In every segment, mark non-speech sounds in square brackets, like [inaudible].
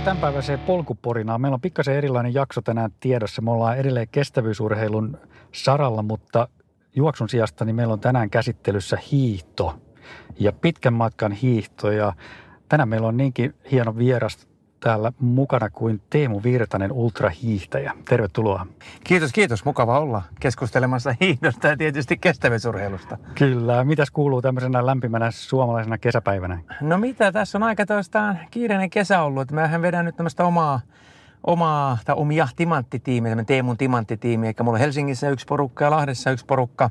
Tervetuloa tämänpäiväiseen polkuporinaan. Meillä on pikkasen erilainen jakso tänään tiedossa. Me ollaan edelleen kestävyysurheilun saralla, mutta juoksun sijasta niin meillä on tänään käsittelyssä hiihto ja pitkän matkan hiihto. Ja tänään meillä on niinkin hieno vieras täällä mukana kuin Teemu Virtanen, ultrahiihtäjä. Tervetuloa. Kiitos, kiitos. Mukava olla keskustelemassa hiihdosta ja tietysti kestävyysurheilusta. Kyllä. Mitäs kuuluu tämmöisenä lämpimänä suomalaisena kesäpäivänä? No mitä, tässä on aika toistaan kiireinen kesä ollut. Mähän vedän nyt tämmöistä omaa omaa, tai omia timanttitiimiä, Teemun timanttitiimi, eikä mulla on Helsingissä yksi porukka ja Lahdessa yksi porukka.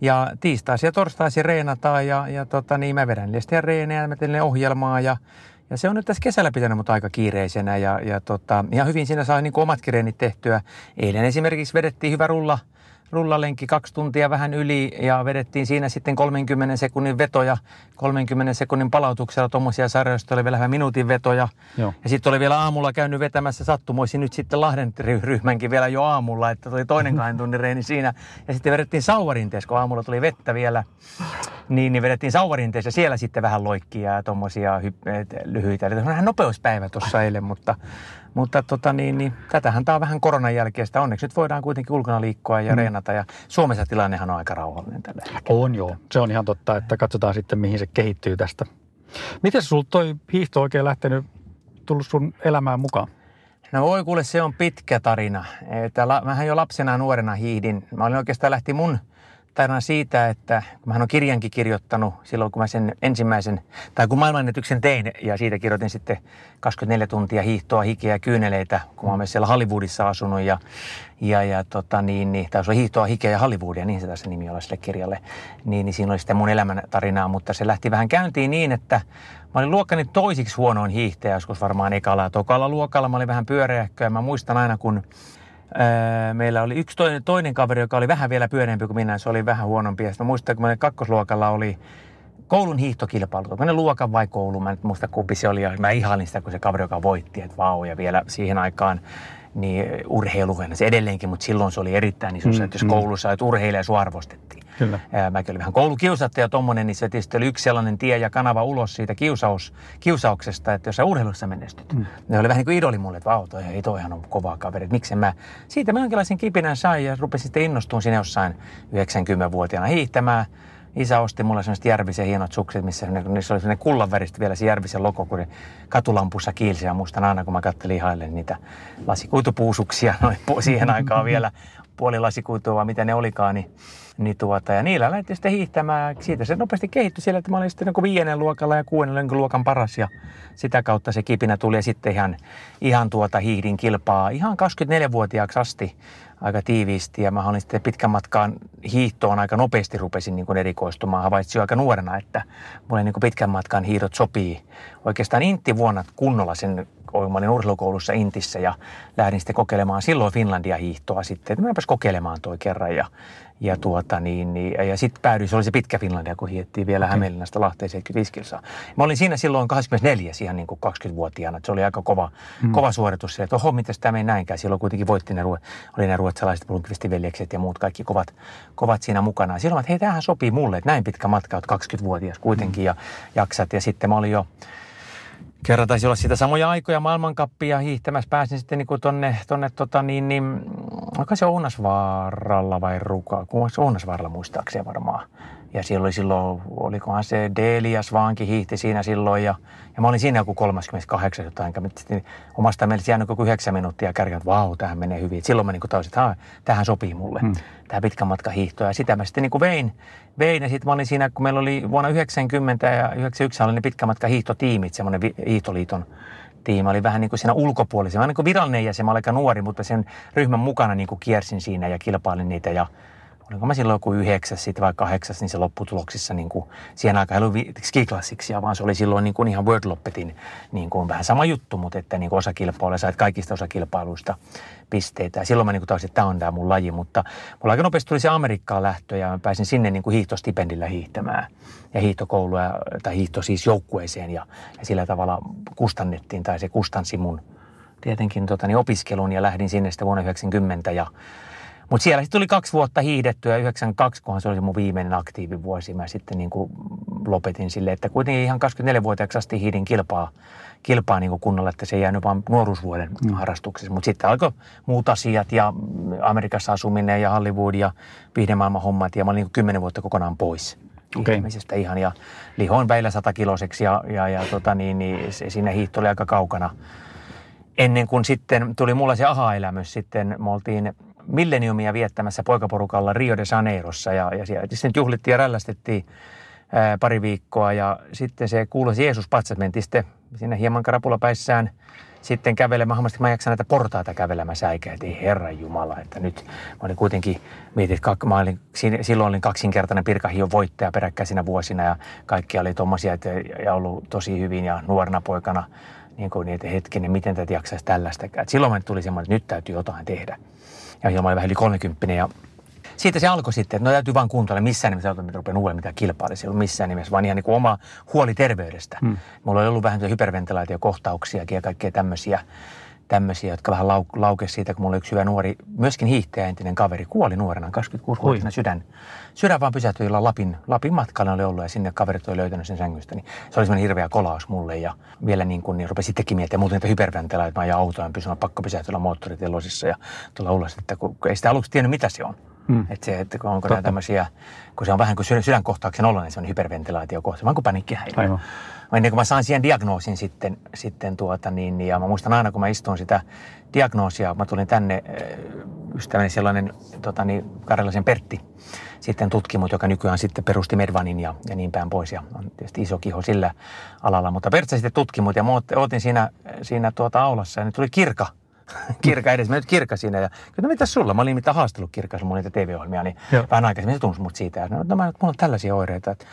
Ja tiistaisin ja torstaisin reenataan ja, ja tota, niin mä vedän liestiä reenejä mä teen ohjelmaa ja ja se on nyt tässä kesällä pitänyt mut aika kiireisenä ja, ja tota, ihan hyvin siinä sai niin omat reenit tehtyä. Eilen esimerkiksi vedettiin hyvä rulla, rullalenkki kaksi tuntia vähän yli ja vedettiin siinä sitten 30 sekunnin vetoja, 30 sekunnin palautuksella tuommoisia sarjoista oli vielä vähän minuutin vetoja. Joo. Ja sitten oli vielä aamulla käynyt vetämässä sattumoisin nyt sitten Lahden ryhmänkin vielä jo aamulla, että tuli toinen kahden tunnin reeni siinä. Ja sitten vedettiin sauvarinteessa, kun aamulla tuli vettä vielä, niin, niin vedettiin sauvarinteessa ja siellä sitten vähän loikkia ja tuommoisia lyhyitä. Eli vähän nopeuspäivä tuossa eilen, mutta mutta tota niin, niin, tätähän tämä on vähän koronan jälkeistä. Onneksi nyt voidaan kuitenkin ulkona liikkua ja mm. reenata. Ja Suomessa tilannehan on aika rauhallinen tällä hetkellä. On joo. Se on ihan totta, että katsotaan sitten mihin se kehittyy tästä. Miten sinulla toi hiihto oikein lähtenyt, tullut sun elämään mukaan? No voi kuule, se on pitkä tarina. Että la, mähän jo lapsena nuorena hiihdin. Mä olin oikeastaan lähti mun tarina siitä, että kun mä on kirjankin kirjoittanut silloin, kun mä sen ensimmäisen, tai kun maailmanennätyksen tein, ja siitä kirjoitin sitten 24 tuntia hiihtoa, hikeä ja kyyneleitä, kun mä oon siellä Hollywoodissa asunut, ja, ja, ja tota, niin, niin, tai se on hiihtoa, hikeä ja Hollywoodia, niin se tässä nimi oli sille kirjalle, niin, niin siinä oli sitten mun elämän tarinaa, mutta se lähti vähän käyntiin niin, että Mä olin luokkani toisiksi huonoin hiihtäjä, joskus varmaan ekalla ja tokalla luokalla. Mä olin vähän pyöreäkkö ja mä muistan aina, kun meillä oli yksi toinen, toinen kaveri, joka oli vähän vielä pyöreämpi kuin minä, se oli vähän huonompi. Ja mä muistan, kun kakkosluokalla oli koulun hiihtokilpailu. Onko ne luokan vai koulu? Mä en muista kumpi se oli. Ja mä ihailin sitä, kun se kaveri, joka voitti, että vau. Ja vielä siihen aikaan niin urheiluhen se edelleenkin, mutta silloin se oli erittäin iso mm, että jos mm. koulussa että urheilija sua arvostettiin. Kyllä. Mäkin olin vähän koulukiusattaja ja tommonen, niin se tietysti oli yksi sellainen tie ja kanava ulos siitä kiusaus, kiusauksesta, että jos sä urheilussa menestyt. Mm. Ne oli vähän niin kuin idoli mulle, että vau, toi, ei toihan on kova kaveri, että miksen mä. Siitä mä jonkinlaisen kipinän sain ja rupesin sitten innostumaan siinä jossain 90-vuotiaana hiihtämään isä osti mulle sellaiset Järvisen hienot sukset, missä niissä oli sellainen kullanväristä vielä se Järvisen logo, kun katulampussa kiilsi. Ja muistan aina, kun mä kattelin ihaille niitä lasikuitupuusuksia [laughs] noin siihen aikaan vielä puoli lasikuitua, mitä ne olikaan, niin, niin tuota, ja niillä lähti sitten hiihtämään. Siitä se nopeasti kehittyi sillä, että mä olin sitten viienen luokalla ja kuudennen luokan paras ja sitä kautta se kipinä tuli ja sitten ihan, ihan tuota hiihdin kilpaa ihan 24-vuotiaaksi asti aika tiiviisti ja mä olin sitten pitkän matkaan hiihtoon aika nopeasti rupesin niin kuin erikoistumaan. Havaitsin jo aika nuorena, että mulle niin kuin pitkän matkan hiidot sopii. Oikeastaan Intti vuonna kunnolla sen mä olin urheilukoulussa Intissä ja lähdin sitten kokeilemaan silloin Finlandia hiihtoa sitten. Että mäpäs kokeilemaan toi kerran ja, ja, tuota, niin, niin, ja sitten päädyin, se oli se pitkä Finlandia, kun hiettiin vielä okay. Hämeenlinnasta Lahteen 75 kilsaa. Mä olin siinä silloin 24 ihan niin kuin 20-vuotiaana, että se oli aika kova, mm. kova suoritus se, että oho, miten tämä meni näinkään. Silloin kuitenkin voitti ne, oli ne ruotsalaiset Blomqvistin ja muut kaikki kovat, kovat siinä mukana. Silloin, että hei, tämähän sopii mulle, että näin pitkä matka, olet 20-vuotias kuitenkin mm. ja jaksat. Ja sitten mä olin jo kerran taisi olla sitä samoja aikoja maailmankappia hiihtämässä. Pääsin sitten niin tonne, tonne tota niin, niin, onko se Ounasvaaralla vai Ruka? Kun se Ounasvaaralla muistaakseni varmaan. Ja siellä oli silloin, olikohan se Delias vaankin hiihti siinä silloin ja, ja mä olin siinä joku 38 jotain. Sitten omasta mielestä jäänyt joku 9 minuuttia kärkeen, että vau, tähän menee hyvin. Et silloin mä niin tajusin, että tähän sopii mulle, hmm. tämä pitkän matka hiihto. Ja sitä mä sitten niin kuin vein, vein ja sitten mä olin siinä, kun meillä oli vuonna 90 ja 91 oli ne pitkän matka hiihtotiimit, semmoinen hiihtoliiton tiimi. Oli vähän niin kuin siinä ulkopuolisia. Mä niin kuin virallinen jäsen, mä olin aika nuori, mutta sen ryhmän mukana niin kuin kiersin siinä ja kilpailin niitä ja olinko mä silloin joku yhdeksäs sitten vai kahdeksas, niin se lopputuloksissa niin kuin, siihen aikaan ei ollut skiklassiksia, vaan se oli silloin niin kuin ihan World Loppetin niin kuin vähän sama juttu, mutta että niin kuin osakilpailuja sait kaikista osakilpailuista pisteitä. Ja silloin mä niin kuin taas, että tämä on tämä mun laji, mutta mulla aika nopeasti tuli se Amerikkaan lähtö ja mä pääsin sinne niin kuin hiihtostipendillä hiihtämään ja hiihtokoulua tai hiihto siis joukkueeseen ja, ja sillä tavalla kustannettiin tai se kustansi mun tietenkin tota, niin opiskelun ja lähdin sinne sitten vuonna 90 ja mutta siellä sitten tuli kaksi vuotta hiihdettyä, 92, kunhan se oli mun viimeinen aktiivivuosi. Mä sitten niin kuin lopetin sille, että kuitenkin ihan 24-vuotiaaksi asti hiidin kilpaa, kilpaa niin kuin kunnolla, että se ei jäänyt vain nuoruusvuoden mm. harrastuksessa. Mutta sitten alkoi muut asiat ja Amerikassa asuminen ja Hollywood ja viihdemaailman hommat ja mä olin niin 10 vuotta kokonaan pois. Okay. ihan ja lihoin väillä satakiloseksi ja, ja, ja tota niin, niin siinä hiihto oli aika kaukana. Ennen kuin sitten tuli mulla se aha-elämys sitten, me oltiin milleniumia viettämässä poikaporukalla Rio de Janeirossa. Ja, ja siellä sitten juhlittiin ja rällästettiin ää, pari viikkoa. Ja sitten se kuulosi Jeesus patsas, mentiin sitten sinne hieman karapulapäissään sitten kävelemään, hammasti mä jaksan näitä portaita kävelemään säikäiltiin, Herran Jumala, että nyt mä olin kuitenkin, mietin, että mä olin, silloin olin kaksinkertainen Pirkahion voittaja peräkkäisinä vuosina ja kaikki oli tommosia, että, ja ollut tosi hyvin ja nuorena poikana, niin kuin niin, että hetkinen, miten tätä jaksaisi tällaista. silloin mä tuli semmoinen, että nyt täytyy jotain tehdä ja mä olin vähän yli 30 ja siitä se alkoi sitten, että no täytyy vaan kuntoilla missään nimessä, että rupean uudella mitään kilpailla, se ei ollut missään nimessä, vaan ihan niin kuin oma huoli terveydestä. Hmm. Mulla oli ollut vähän hyperventilaatiokohtauksia ja kaikkea tämmöisiä, tämmöisiä, jotka vähän lau, laukesi siitä, kun mulla oli yksi hyvä nuori, myöskin hiihtäjä entinen kaveri, kuoli nuorena, 26-vuotiaana sydän. Sydän vaan pysähtyi, jolla Lapin, Lapin matkalla oli ollut ja sinne kaverit oli löytänyt sen sängystä. Niin se oli semmoinen hirveä kolaus mulle ja vielä niin kuin, niin rupesi sittenkin miettimään muuten niitä hyperventilaatioita, mä ajan autoon, pysyn pakko pysähtyä moottoritelosissa ja tulla ulos, että kun, kun ei sitä aluksi tiennyt mitä se on. Mm. Että se, että kun onko nämä tämmöisiä, kun se on vähän kuin sydän, sydänkohtauksen oloinen, niin se on hyperventilaatiokohta, vaan kuin paniikkihäiriö. Aivan. Ennen kuin mä saan siihen diagnoosin sitten, sitten tuota, niin, ja mä muistan aina, kun mä istun sitä diagnoosia, mä tulin tänne, eh, ystäväni sellainen tota, niin, Karjalaisen Pertti, sitten tutkimut, joka nykyään sitten perusti Medvanin ja, ja niin päin pois. Ja on tietysti iso kiho sillä alalla. Mutta Pertti sitten tutkimut ja mä otin siinä, siinä tuota aulassa ja nyt tuli kirka [laughs] Kirka edes. Mä nyt Kirka siinä ja kyllä no mitä sulla? Mä olin mitä haastellut Kirka, mun niitä TV-ohjelmia, niin Joo. vähän aikaisemmin se tunsi mut siitä. Ja no, no mä, mulla on tällaisia oireita, että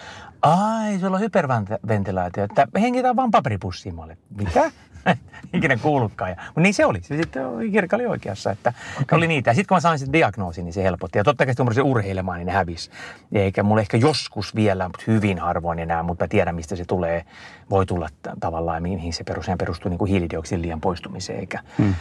ai, sulla on hyperventilaatio, että hengitään vaan paperipussiin. Mä olin, mitä? [laughs] ikinä kuullutkaan. Ja, mutta niin se oli. Se sitten Kirkka oli oikeassa, että okay. oli niitä. Ja sitten kun mä sain sen diagnoosin, niin se helpotti. Ja totta kai sitten urheilemaan, niin ne hävisi. Eikä mulle ehkä joskus vielä, mutta hyvin harvoin enää, mutta mä tiedän, mistä se tulee. Voi tulla tavallaan, mihin se perustuu, perustuu niin kuin hiilidioksidin liian poistumiseen. Eikä, hmm.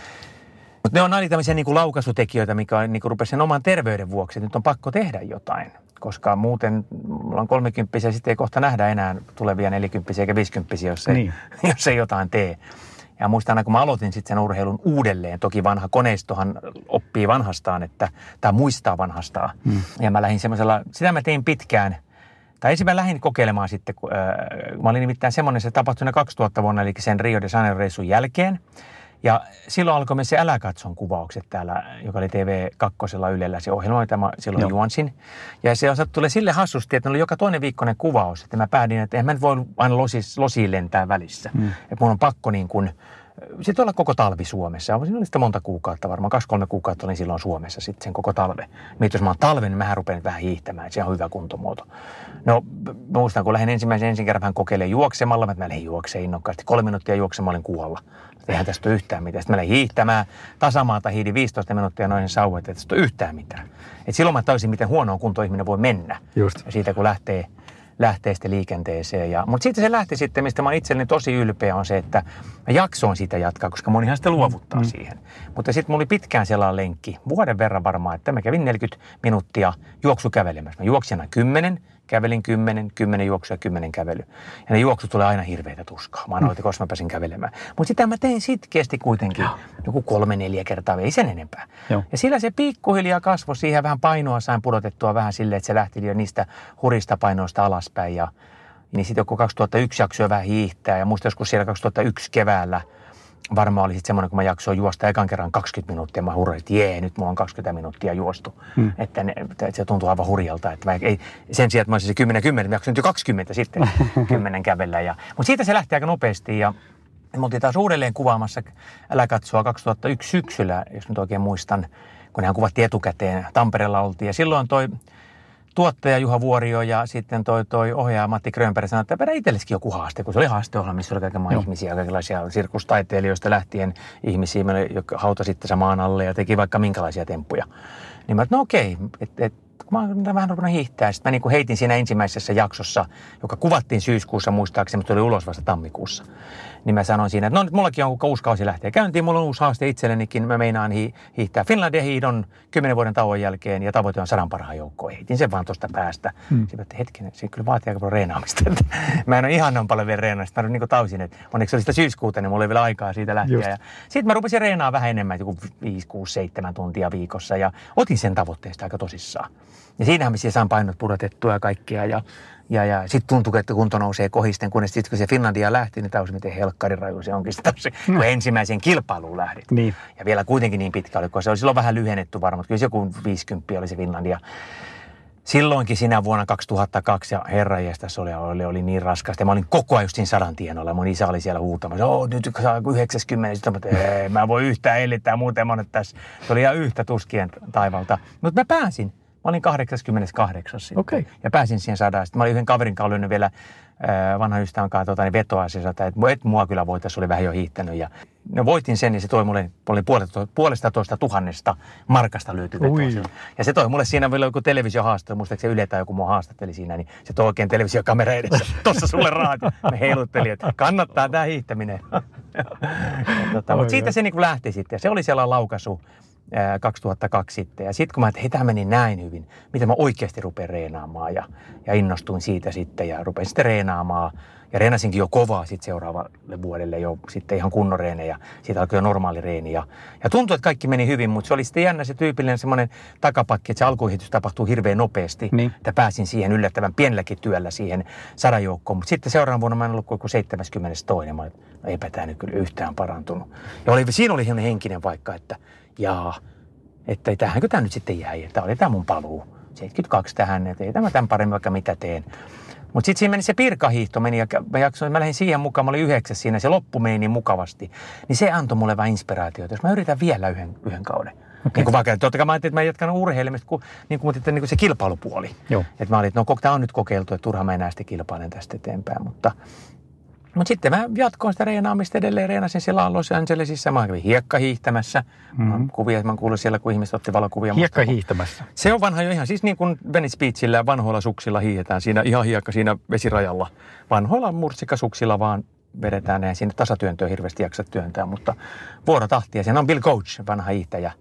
Mutta ne on aina tämmöisiä niin kuin laukaisutekijöitä, mikä on, niin kuin rupesi sen oman terveyden vuoksi. Nyt on pakko tehdä jotain, koska muuten mulla on kolmekymppisiä, sitten ei kohta nähdä enää tulevia nelikymppisiä eikä viisikymppisiä, jos ei, niin. [laughs] jos ei jotain tee. Ja muistan aina, kun mä aloitin sitten sen urheilun uudelleen, toki vanha koneistohan oppii vanhastaan, että, tai muistaa vanhastaan. Hmm. Ja mä lähdin semmoisella, sitä mä tein pitkään, tai ensin mä lähdin kokeilemaan sitten, kun, äh, mä olin nimittäin semmoinen, se tapahtui 2000 vuonna, eli sen Rio de Janeiro reissun jälkeen. Ja silloin alkoi myös se Älä katson kuvaukset täällä, joka oli TV2 Ylellä se ohjelma, jota mä silloin Joo. juonsin. Ja se on tulee sille hassusti, että oli joka toinen viikkoinen kuvaus, että mä päädin, että en mä nyt voi aina losis, losiin lentää välissä. Mm. Että mun on pakko niin kuin, sitten olla koko talvi Suomessa. Siinä oli sitä monta kuukautta, varmaan kaksi-kolme kuukautta olin silloin Suomessa sitten sen koko talve. Mietin, jos mä oon talven, niin mähän rupean vähän hiihtämään, että se on hyvä kuntomuoto. No, mä muistan, kun lähdin ensimmäisen ensin kerran vähän kokeilemaan juoksemalla, mä lähdin juokseen innokkaasti. Kolme minuuttia juoksemalla olin kuolla. Eihän tästä ole yhtään mitään. Sitten mä lähdin hiihtämään, tasamaata hiidi 15 minuuttia noin sauvat, että tästä ole yhtään mitään. Et silloin mä taisin, miten huonoon kuntoon ihminen voi mennä. Just. Ja siitä kun lähtee, lähtee sitten liikenteeseen. Ja, mutta sitten se lähti sitten, mistä mä olen itselleni tosi ylpeä, on se, että mä jaksoin sitä jatkaa, koska monihan sitten luovuttaa mm. siihen. Mutta sitten mulla oli pitkään sellainen lenkki, vuoden verran varmaan, että mä kävin 40 minuuttia juoksukävelemässä. Mä juoksin aina 10, kävelin 10, 10 juoksua ja 10 kävely. Ja ne juoksut tulee aina hirveitä tuskaa. Mä mm. koska mä pääsin kävelemään. Mutta sitä mä tein sitkeästi kuitenkin Joo. joku kolme, neljä kertaa, ei sen enempää. Joo. Ja sillä se pikkuhiljaa kasvoi siihen vähän painoa sain pudotettua vähän silleen, että se lähti jo niistä hurista painoista alaspäin. Ja, niin sitten joku 2001 jaksoa vähän hiihtää ja muista joskus siellä 2001 keväällä – varmaan oli sitten semmoinen, kun mä jaksoin juosta ekan kerran 20 minuuttia, mä hurrasin, että jee, nyt mulla on 20 minuuttia juostu. Hmm. Että, ne, että, se tuntuu aivan hurjalta. Että mä ei, sen sijaan, että mä olisin se 10 10, mä jaksoin jo 20 sitten [laughs] 10 kävellä. Ja, mutta siitä se lähti aika nopeasti ja Me oltiin taas uudelleen kuvaamassa Älä katsoa 2001 syksyllä, jos nyt oikein muistan, kun nehän kuvattiin etukäteen. Tampereella oltiin ja silloin toi tuottaja Juha Vuorio ja sitten toi, toi ohjaaja Matti Grönberg sanoi, että vedä itsellesikin joku haaste, kun se oli haasteohjelma, missä oli kaikenlaisia ihmisiä, kaikenlaisia sirkustaiteilijoista lähtien ihmisiä, jotka hautasivat tässä maan alle ja teki vaikka minkälaisia temppuja. Niin mä, että no okei, että et, mä vähän rupean hiihtää. Sitten mä niin kuin heitin siinä ensimmäisessä jaksossa, joka kuvattiin syyskuussa muistaakseni, mutta tuli ulos vasta tammikuussa. Niin mä sanoin siinä, että no nyt mullakin on, uusi kausi lähtee käyntiin, mulla on uusi haaste itsellenikin. Mä meinaan hi- hiihtää Finlandia hiidon kymmenen vuoden tauon jälkeen ja tavoite on sadan parhaan joukkoon. Heitin sen vaan tuosta päästä. Hmm. Sitten että hetkinen, se kyllä vaatii aika paljon reenaamista. [laughs] mä en ole ihan noin paljon vielä reenaamista. Mä niin tausin, että onneksi oli sitä syyskuuta, niin mulla oli vielä aikaa siitä lähteä. Ja sitten mä rupesin reenaa vähän enemmän, joku 5, 6, 7 tuntia viikossa ja otin sen tavoitteesta aika tosissaan. Ja siinähän me saan painot pudotettua ja kaikkea. Ja, ja, ja sitten tuntuu, että kunto nousee kohisten, kunnes sitten kun se Finlandia lähti, niin taas miten helkkariraju se onkin sitten se, kun no. ensimmäiseen kilpailuun lähdit. Niin. Ja vielä kuitenkin niin pitkä oli, kun se oli silloin vähän lyhennetty varmaan, kyllä se joku 50 oli se Finlandia. Silloinkin sinä vuonna 2002 ja herra se oli, oli, oli niin raskasta. Mä olin koko ajan just siinä sadan tienoilla. Mun isä oli siellä huutamassa, oo nyt saa 90. Sitten mä, ei, mä voi yhtään ellittää muuten monet tässä. Se oli ihan yhtä tuskien taivalta. Mutta mä pääsin. Mä olin 88 sitten. Okay. Ja pääsin siihen sadaan. Sitten mä olin yhden kaverin kanssa vielä vanha ystävän kanssa tota, niin vetoa se että et mua kyllä voitaisiin, oli vähän jo hiihtänyt. Ja no voitin sen, niin se toi mulle, oli puolesta, puolesta toista tuhannesta markasta löytyi vetoa. Ja se toi mulle siinä vielä joku televisiohaastattelu, muistaakseni Yle tai joku muu haastatteli siinä, niin se toi oikein televisiokamera edessä. [laughs] Tossa sulle raadio. Me heilutteli, että kannattaa tämä hiihtäminen. [laughs] tota, mutta siitä se niin lähti sitten. Se oli siellä laukaisu 2002 sitten. Ja sitten kun mä, että hei, tämä meni näin hyvin, mitä mä oikeasti rupean reenaamaan ja, ja innostuin siitä sitten ja rupesin sitten reenaamaan. Ja reenasinkin jo kovaa sitten seuraavalle vuodelle jo sitten ihan kunnon reenejä. Siitä alkoi jo normaali reeni. Ja, ja tuntui, että kaikki meni hyvin, mutta se oli sitten jännä se tyypillinen semmoinen takapakki, että se alkuhitys tapahtuu hirveän nopeasti. Niin. Että pääsin siihen yllättävän pienelläkin työllä siihen sadajoukkoon. Mutta sitten seuraavana vuonna mä en ollut kuin 72. Mä olin, no eipä tämä nyt kyllä yhtään parantunut. Ja oli, siinä oli henkinen vaikka, että jaa, että tähänkö tämä nyt sitten jäi, että oli tämä mun paluu. 72 tähän, että ei tämä tämän paremmin vaikka mitä teen. Mutta sitten siinä meni se pirkahiihto meni ja mä, jaksoin, mä lähdin siihen mukaan, mä olin yhdeksäs siinä, se loppu meni niin mukavasti. Niin se antoi mulle vähän inspiraatiota, jos mä yritän vielä yhden, yhden kauden. Okay. Niin kuin vaikka, totta kai mä ajattelin, että mä jatkan urheilemista, kun, niin kuin, mutta niin kuin se kilpailupuoli. Että mä olin, että no tämä on nyt kokeiltu, että turha mä enää sitten kilpailen tästä eteenpäin. Mutta mutta sitten mä jatkoin sitä reenaamista edelleen. Reenasin siellä Los Angelesissa. Mä kävin hiekka hiihtämässä. Mm. Kuvia, mä kuulin siellä, kun ihmiset otti valokuvia. Hiekka hiihtämässä? Se on vanha jo ihan, siis niin kuin Venice Beachillä vanhoilla suksilla hiihetään. Siinä ihan hiekka siinä vesirajalla. Vanhoilla murtsikasuksilla vaan vedetään ja sinne tasatyöntöä hirveästi jaksa työntää, mutta vuorotahtia. Siinä on Bill Coach, vanha hiihtäjä,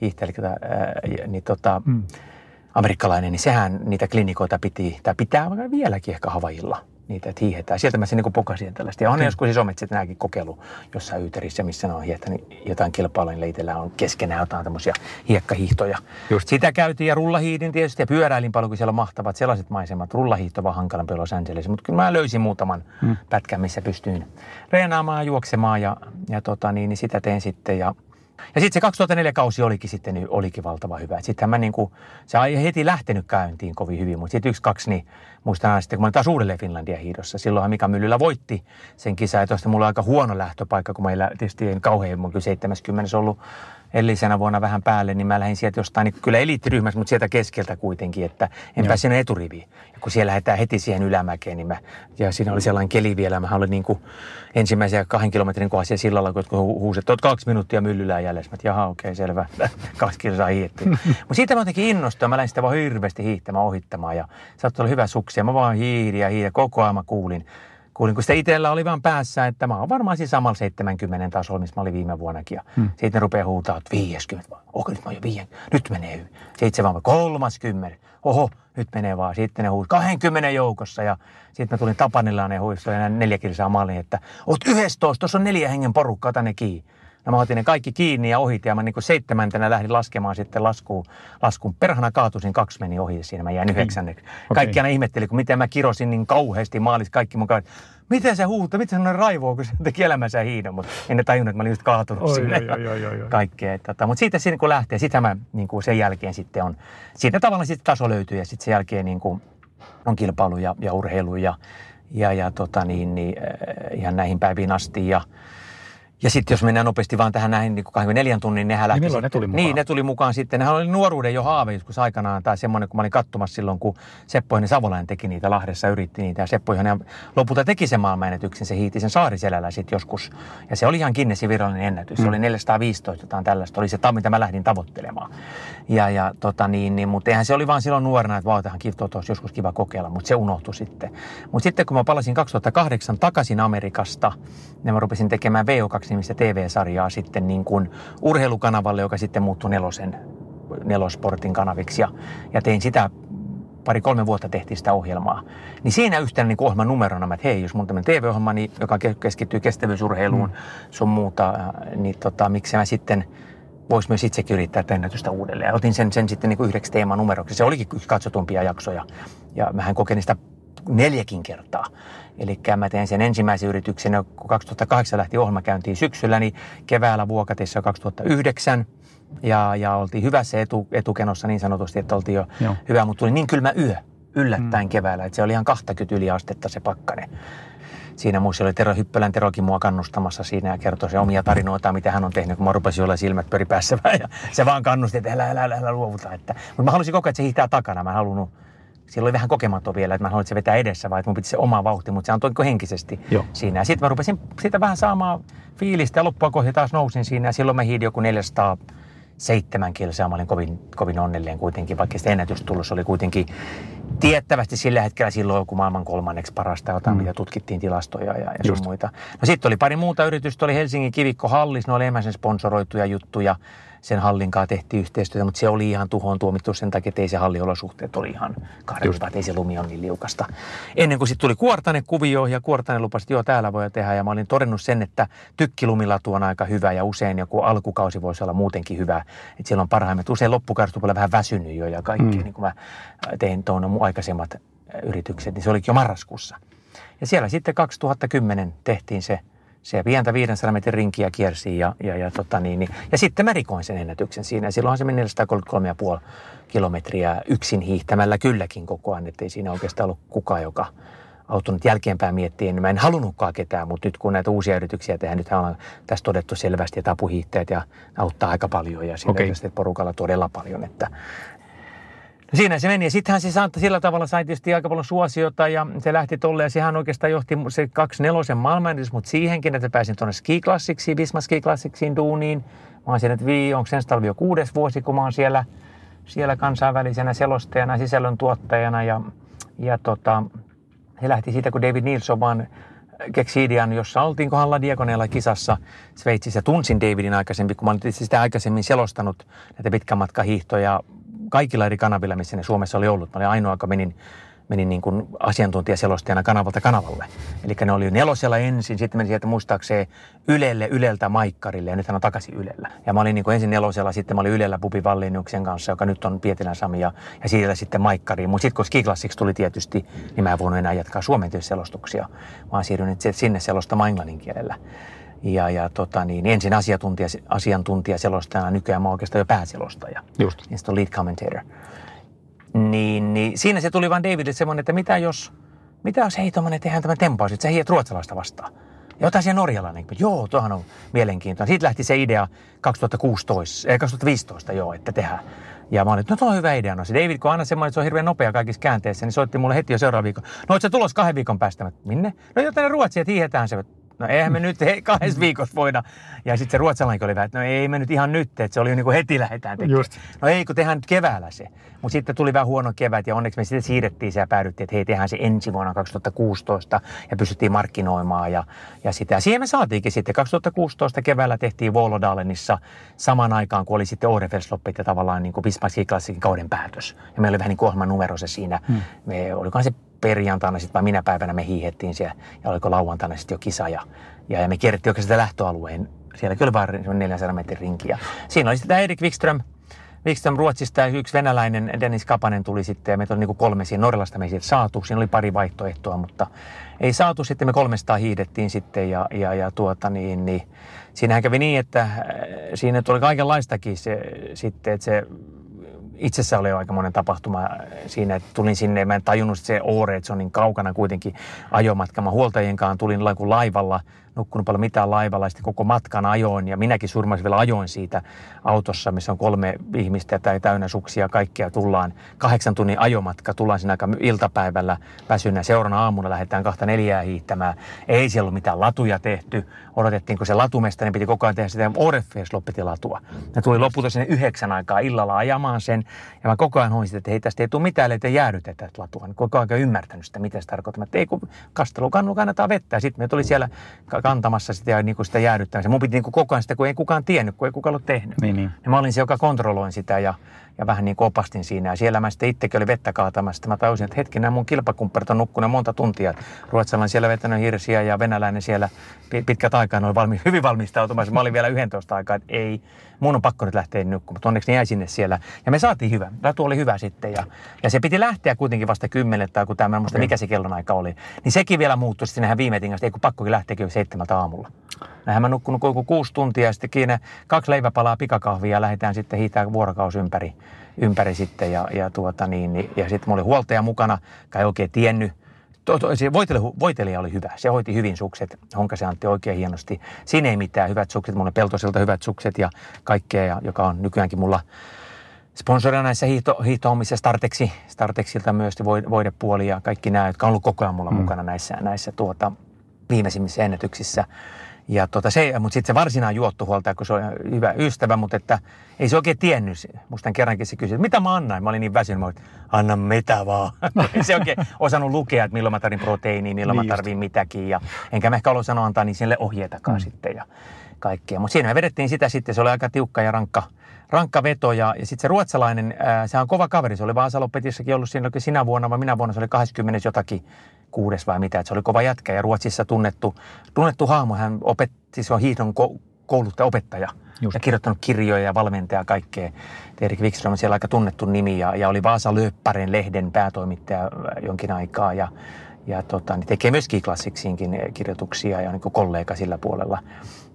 hiihtäjä ää, niin tota, mm. amerikkalainen, niin sehän niitä klinikoita piti, tai pitää vieläkin ehkä Havajilla niitä, että hiihetään. Sieltä mä sen niin pokasin tällaista. Ja on okay. joskus isomet sitten nämäkin kokeilu jossain Yyterissä, missä ne on hiihtänyt jotain kilpailua, niin itsellä on keskenään jotain tämmöisiä hiekkahiihtoja. Just. Sitä käytiin ja rullahiidin tietysti ja pyöräilin paljon, kun siellä on mahtavat sellaiset maisemat. Rullahiihto vaan hankalampi Los Angeles, mutta kyllä mä löysin muutaman hmm. pätkän, missä pystyin reenaamaan, juoksemaan ja, ja tota, niin, niin sitä tein sitten. Ja ja sitten se 2004 kausi olikin sitten niin olikin valtava hyvä. Sitten mä niinku, se ei heti lähtenyt käyntiin kovin hyvin, mutta sitten yksi, kaksi, niin muistan sitten, kun mä olin taas uudelleen Finlandia hiidossa. Silloinhan Mika Myllyllä voitti sen kisan ja tuosta mulla oli aika huono lähtöpaikka, kun meillä tietysti ei kauhean, mun kyllä 70 ollut edellisenä vuonna vähän päälle, niin mä lähdin sieltä jostain, niin kyllä eliittiryhmässä, mutta sieltä keskeltä kuitenkin, että en Joo. sinne eturiviin. Ja kun siellä lähdetään heti siihen ylämäkeen, niin mä, ja siinä oli sellainen keli vielä, mä olin niin kuin ensimmäisiä kahden kilometrin kohdassa sillalla, kun hu- huusit, että kaksi minuuttia myllylään jäljessä. Mä jaha, okei, okay, selvä, [laughs] kaksi kilsaa hiihti. [laughs] mutta siitä mä jotenkin innostuin, mä lähdin sitä vaan hirveästi hiihtämään, ohittamaan ja saattoi olla hyvä suksi ja mä vaan hiidin ja hiidin, koko ajan mä kuulin kuulin, kun sitä itsellä oli vaan päässä, että mä oon varmaan siinä samalla 70 tasolla, missä mä olin viime vuonnakin. Ja hmm. sitten ne rupeaa huutaa, että 50, oho, nyt mä oon jo 50, nyt menee. Sitten se vaan 30, oho, nyt menee vaan. Sitten ne huusi 20 joukossa ja sitten mä tulin Tapanillaan ja huistoin ja neljä kilsaa maaliin, että oot 11, tuossa on neljä hengen porukkaa, tänne kiinni. No mä otin ne kaikki kiinni ja ohit ja mä niin seitsemäntenä lähdin laskemaan sitten laskuun. laskuun. Perhana kaatusin, kaksi meni ohi siinä, mä jäin yhdeksänneksi. Okay. Kaikki aina ihmetteli, kun miten mä kirosin niin kauheasti maalis kaikki mukaan. Miten se huutaa, miten se raivoo, kun se teki elämänsä hiidon, mutta en ne tajunnut, että mä olin just kaatunut oi, sinne. Oi, oi, oi, oi. Kaikkea. Tota, mutta siitä siinä kun lähtee, sitä mä niin kuin sen jälkeen sitten on, siitä tavallaan sitten taso löytyy ja sitten sen jälkeen niin kuin on kilpailu ja, ja urheilu ja ja, ja tota niin, niin, äh, ihan näihin päiviin asti. Ja, ja sitten jos mennään nopeasti vaan tähän näihin niin 24 tunnin, niin nehän lähti milloin ne tuli mukaan? Niin, ne tuli mukaan sitten. Nehän oli nuoruuden jo haave joskus aikanaan, tai semmoinen, kun mä olin katsomassa silloin, kun Seppo Ihne Savolainen teki niitä Lahdessa, yritti niitä. Ja Seppo Ihne lopulta teki sen maailmanennätyksen, se hiiti sen Saariselällä sitten joskus. Ja se oli ihan Guinnessin virallinen ennätys. Se oli 415 jotain tällaista, oli se, mitä mä lähdin tavoittelemaan. Ja, ja tota niin, niin, mutta eihän se oli vaan silloin nuorena, että vau, tähän olisi joskus kiva kokeilla, mutta se unohtui sitten. Mutta sitten kun mä palasin 2008 takaisin Amerikasta, niin mä rupesin tekemään VO2-nimistä TV-sarjaa sitten niin kuin urheilukanavalle, joka sitten muuttui nelosen, nelosportin kanaviksi. Ja, ja tein sitä pari-kolme vuotta tehtiin sitä ohjelmaa. Niin siinä yhtenä niin ohjelman numerona, että hei, jos mun tämmöinen TV-ohjelma, niin, joka ke- keskittyy kestävyysurheiluun, mm. sun muuta, niin tota, miksi mä sitten voisi myös itsekin yrittää tätä ennätystä uudelleen. Ja otin sen, sen sitten niin yhdeksi teemanumeroksi. Se olikin yksi katsotumpia jaksoja. Ja mähän kokeilin sitä neljäkin kertaa. Eli mä tein sen ensimmäisen yrityksen, ja kun 2008 lähti ohjelma käyntiin syksyllä, niin keväällä vuokatissa 2009. Ja, ja oltiin hyvässä etu, etukenossa niin sanotusti, että oltiin jo Joo. hyvä, mutta tuli niin kylmä yö yllättäen mm. keväällä, että se oli ihan 20 yliastetta se pakkane. Siinä muissa oli Tero Hyppölän Terokin mua kannustamassa siinä ja kertoi se omia tarinoita, mitä hän on tehnyt, kun mä rupesin olla silmät pyöri päässä [laughs] vähän, ja se vaan kannusti, että älä, älä, älä, älä luovuta. Että. Mutta mä halusin koko ajan, että se hiihtää takana. Mä en halunnut, siellä oli vähän kokematon vielä, että mä haluan, että se vetää edessä, vaan että mun piti se oma vauhti, mutta se antoi niin henkisesti Joo. siinä. Sitten mä rupesin siitä vähän saamaan fiilistä ja loppua kohti taas nousin siinä ja silloin mä hiidin joku 400 seitsemän kilsaa. Mä olin kovin, kovin onnellinen kuitenkin, vaikka sitä ennätys tullut. Se oli kuitenkin tiettävästi sillä hetkellä silloin joku maailman kolmanneksi parasta jotain, mm. mitä tutkittiin tilastoja ja, ja sun muita. No sitten oli pari muuta yritystä, oli Helsingin Kivikko Hallis, ne oli enemmän sen sponsoroituja juttuja. Sen hallin kanssa tehtiin yhteistyötä, mutta se oli ihan tuhoon tuomittu sen takia, että ei se halliolosuhteet oli ihan karmivat, ei se lumi on niin liukasta. Ennen kuin sitten tuli Kuortanen kuvio ja Kuortanen lupasi, että joo täällä voi tehdä ja mä olin todennut sen, että tykkilumilatu on aika hyvä ja usein joku alkukausi voisi olla muutenkin hyvä. Että siellä on parhaimmat, usein loppukausi tulee vähän väsynyt jo ja kaikki, mm. niin kuin mä tein tuon mun aikaisemmat yritykset, niin se olikin jo marraskuussa. Ja siellä sitten 2010 tehtiin se, se pientä 500 metrin rinkiä kiersi ja, ja, ja, tota niin, niin, ja sitten mä rikoin sen ennätyksen siinä. Ja silloinhan se meni 433,5 kilometriä yksin hiihtämällä kylläkin koko ajan, ettei siinä oikeastaan ollut kukaan, joka auttoi nyt jälkeenpäin miettiä, niin mä en halunnutkaan ketään, mutta nyt kun näitä uusia yrityksiä tehdään, nythän on tässä todettu selvästi, että apuhiihtäjät ja auttaa aika paljon ja Okei. okay. porukalla todella paljon, että No siinä se meni ja sittenhän se saattoi sillä tavalla sai tietysti aika paljon suosiota ja se lähti tolle ja sehän oikeastaan johti se kaksi nelosen maailmanennätys, mutta siihenkin, että pääsin tuonne Ski Classicsiin, Visma Ski Classicsiin duuniin. Mä oon että vii, onko sen talvi jo kuudes vuosi, kun mä oon siellä, siellä kansainvälisenä selostajana, sisällön tuottajana ja, ja tota, se lähti siitä, kun David Nilsson vaan keksi idean, jossa oltiin kohdalla Diagoneella kisassa Sveitsissä. Tunsin Davidin aikaisemmin, kun mä olin sitä aikaisemmin selostanut näitä pitkän matkan hiihtoja kaikilla eri kanavilla, missä ne Suomessa oli ollut. Mä olin ainoa, joka menin, menin niin kuin asiantuntijaselostajana kanavalta kanavalle. Eli ne oli nelosella ensin, sitten meni sieltä muistaakseen Ylelle, Yleltä Maikkarille ja nyt hän on takaisin Ylellä. Ja mä olin niin kuin ensin nelosella, sitten mä olin Ylellä Pupi Vallinnuksen kanssa, joka nyt on Pietilän Sami ja, ja siitä sitten Maikkariin. Mutta sitten kun Ski Classics tuli tietysti, niin mä en voinut enää jatkaa suomen selostuksia, vaan siirryin sinne selostamaan englannin kielellä. Ja, ja tota, niin, ensin asiantuntija, asiantuntija selostajana, nykyään mä oikeastaan jo pääselostaja. Just. Ja sitten on lead commentator. Niin, niin siinä se tuli vaan Davidille semmoinen, että mitä jos, mitä jos hei tuommoinen tehdään tämä tempaus, että sä hiet ruotsalaista vastaan. Ja ota siihen norjalainen. Joo, tuohan on mielenkiintoinen. Siitä lähti se idea 2016, eh, 2015 joo, että tehdään. Ja mä olin, että no tuo on hyvä idea. No se David, kun aina semmoinen, että se on hirveän nopea kaikissa käänteissä, niin soitti mulle heti jo seuraavan viikon. No oot sä tulos kahden viikon päästä? Mä, Minne? No jotain Ruotsia, että hiihetään se. No eihän me nyt kahdessa viikossa voida. Ja sitten se ruotsalainen oli vähän, että no ei me nyt ihan nyt, että se oli niin kuin heti lähdetään tekemään. Just. No ei, kun tehdään nyt keväällä se. Mutta sitten tuli vähän huono kevät ja onneksi me sitten siirrettiin se ja päädyttiin, että hei, tehdään se ensi vuonna 2016 ja pystyttiin markkinoimaan ja, ja sitä. Ja siihen me saatiinkin sitten. 2016 keväällä tehtiin Volodalenissa samaan aikaan, kun oli sitten Ohrefelsloppit ja tavallaan niin kuin Classicin kauden päätös. Ja meillä oli vähän niin kuin ohjelman numero se siinä. Hmm. Me, olikohan se perjantaina sitten vai minä päivänä me hiihettiin siellä ja oliko lauantaina sitten jo kisa ja, ja, ja me kierrettiin oikeastaan sitä lähtöalueen. Siellä kyllä vain semmoinen 400 metrin rinki. Ja siinä oli sitten Erik Wikström, Wikström Ruotsista ja yksi venäläinen, Dennis Kapanen tuli sitten ja meitä oli niin kuin kolme siinä Norjalaista me siitä saatu. Siinä oli pari vaihtoehtoa, mutta ei saatu. Sitten me 300 hiidettiin sitten ja, ja, ja tuota niin, niin siinähän kävi niin, että äh, siinä tuli kaikenlaistakin se, sitten, että se itsessä oli aika monen tapahtuma siinä, että tulin sinne, mä en tajunnut, se Oore, että se on niin kaukana kuitenkin ajomatka. Mä huoltajien kanssa tulin laivalla, nukkunut paljon mitään laivalla, sitten koko matkan ajoin ja minäkin surmaisin vielä ajoin siitä autossa, missä on kolme ihmistä tai täynnä suksia kaikkia. Tullaan kahdeksan tunnin ajomatka, tullaan siinä aika iltapäivällä väsynä. Seuraavana aamuna lähdetään kahta neljää hiihtämään. Ei siellä ollut mitään latuja tehty. Odotettiin, kun se latumesta, niin piti koko ajan tehdä sitä Orefees lopetti latua. Ne tuli lopulta sinne yhdeksän aikaa illalla ajamaan sen. Ja mä koko ajan hoisin, että hei tästä ei tule mitään, että jäädytetä latua. Koko ajan ymmärtänyt sitä, mitä se tarkoittaa. Että ei kun kastelukannu kannattaa vettä. Sitten me tuli siellä kantamassa sitä ja niin kuin sitä jäädyttämistä. Mun piti niin kuin koko ajan sitä, kun ei kukaan tiennyt, kun ei kukaan ollut tehnyt. Niin, niin. Ja mä olin se, joka kontrolloin sitä ja, ja vähän niin kuin opastin siinä. Ja siellä mä sitten itsekin oli vettä kaatamassa. Mä tajusin, että hetki, nämä mun kilpakumpparit on nukkunut monta tuntia. Ruotsalainen siellä vetänyt hirsiä ja venäläinen siellä pitkät aikaa oli valmi, [laughs] hyvin valmistautumassa. Mä olin vielä 11 aikaa, että ei, mun on pakko nyt lähteä nukkumaan. Mutta onneksi ne jäi sinne siellä. Ja me saatiin hyvä. Latu oli hyvä sitten. Ja, ja se piti lähteä kuitenkin vasta kymmeneltä, kun tämä, muista okay. mikä se kellonaika oli. Niin sekin vielä muuttui sitten näihin viime tingasta. Ei kun pakkokin lähteäkin seitsemältä aamulla. Näinhän mä nukkunut koko kuusi tuntia ja sitten kiinni kaksi leiväpalaa pikakahvia ja lähdetään sitten hiitää vuorokausi ympäri, ympäri sitten. Ja, ja, tuota niin, niin, ja sitten mulla oli huoltaja mukana, kai oikein tiennyt. To, to, se voitelija, voitelija oli hyvä. Se hoiti hyvin sukset. Honkasi Antti oikein hienosti. Siinä ei mitään hyvät sukset. Mulla on Peltosilta hyvät sukset ja kaikkea, ja, joka on nykyäänkin mulla sponsorina näissä hiihto, hiihtohommissa Starteksi, Starteksilta myös voidepuoli ja kaikki nämä, jotka on ollut koko ajan mulla mm. mukana näissä, näissä tuota, viimeisimmissä ennätyksissä. Ja tota se, mutta sitten se varsinainen juottuhuoltaja, kun se on hyvä ystävä, mutta että ei se oikein tiennyt. Musta kerrankin se kysyi, että mitä mä annan? Mä olin niin väsynyt, mä olin, anna mitä vaan. [laughs] se oikein osannut lukea, että milloin mä tarvin proteiiniä, milloin niin mä tarvin mitäkin. Ja enkä mä ehkä ollut sanoa antaa niin sille ohjeitakaan mm. sitten ja kaikkea. Mutta siinä me vedettiin sitä sitten, se oli aika tiukka ja rankka, rankka veto. Ja, ja sitten se ruotsalainen, ää, se on kova kaveri. Se oli Vaasa Lopetissakin ollut siinä sinä vuonna vai minä vuonna, se oli 20 jotakin kuudes vai mitä. Että se oli kova jätkä ja Ruotsissa tunnettu, tunnettu hahmo. Hän opetti, se on hiihdon kouluttaja, opettaja. Just. ja kirjoittanut kirjoja ja valmentaja ja kaikkea. Erik Wikström on siellä aika tunnettu nimi ja, ja oli Vaasa Lööppären lehden päätoimittaja jonkin aikaa ja, ja tota, niin tekee myös Kiklassiksiinkin kirjoituksia ja on niin kollega sillä puolella.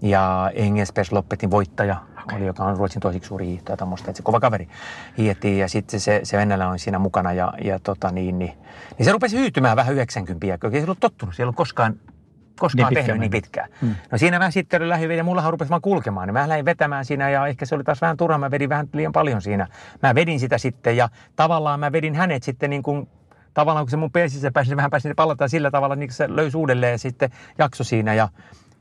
Ja Engels Loppetin voittaja oli, joka on Ruotsin toisiksi suuri hiihtäjä, että se kova kaveri hiihti ja sitten se, se Venäjä oli siinä mukana ja, ja tota, niin, niin, niin, se rupesi hyytymään vähän 90 ja ei se ollut tottunut, se ei ollut koskaan koskaan niin tehnyt niin pitkään. Hmm. No siinä vähän sitten lähdin ja mullahan rupesi vaan kulkemaan. Niin mä lähdin vetämään siinä ja ehkä se oli taas vähän turha. Mä vedin vähän liian paljon siinä. Mä vedin sitä sitten ja tavallaan mä vedin hänet sitten niin kuin tavallaan kun se mun pesissä pääsi, vähän pääsi palata sillä tavalla, niin se löysi uudelleen ja sitten jakso siinä ja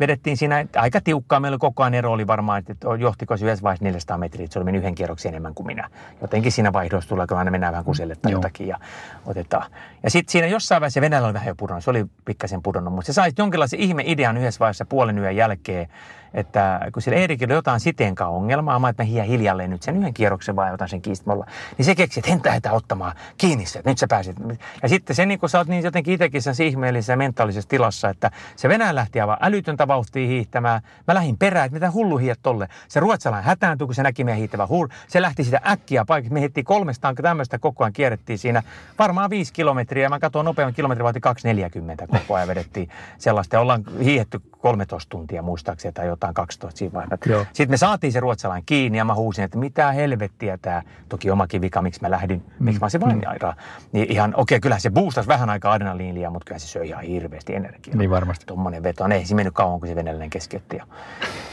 vedettiin siinä aika tiukkaa. Meillä koko ajan ero oli varmaan, että johtiko se yhdessä vaiheessa 400 metriä, että se oli mennyt yhden kierroksen enemmän kuin minä. Jotenkin siinä vaihdossa tulee, kun aina mennään vähän kuselle tai jotakin ja otetaan. Ja sitten siinä jossain vaiheessa Venäjällä oli vähän jo pudonnut, se oli pikkasen pudonnut, mutta se sai jonkinlaisen ihme idean yhdessä vaiheessa puolen yön jälkeen, että kun sillä Eerikillä jotain siteenkaan ongelmaa, mä että mä hiljalleen nyt sen yhden kierroksen vai otan sen kiistämällä, niin se keksi, että hentä heitä ottamaan kiinni se, että nyt sä pääsit. Ja sitten se, niin kun sä oot niin jotenkin itsekin sen ihmeellisessä mentaalisessa tilassa, että se Venäjä lähti aivan älytöntä vauhtia hiihtämään. Mä lähdin perään, että mitä hullu hiiät tolle. Se ruotsalainen hätääntyi, kun se näki meidän hiihtävän hull. Se lähti sitä äkkiä paikalle. Me hiettiin kolmestaan tämmöistä koko ajan kierrettiin siinä varmaan viisi kilometriä. Mä katsoin nopeammin kilometri vaati 240 koko ajan vedettiin sellaista. Ja ollaan hiihetty 13 tuntia muistaakseni tai jotain 12 siinä vaiheessa. Sitten me saatiin se ruotsalainen kiinni ja mä huusin, että mitä helvettiä tämä, toki omakin vika, miksi mä lähdin, mm. miksi mä olisin vain mm. Niin ihan, okei, okay, kyllä se boostasi vähän aikaa adrenaliinia, mutta kyllä se söi ihan hirveästi energiaa. Niin varmasti. Tuommoinen veto. Ei se mennyt kauan, kun se venäläinen keskeytti.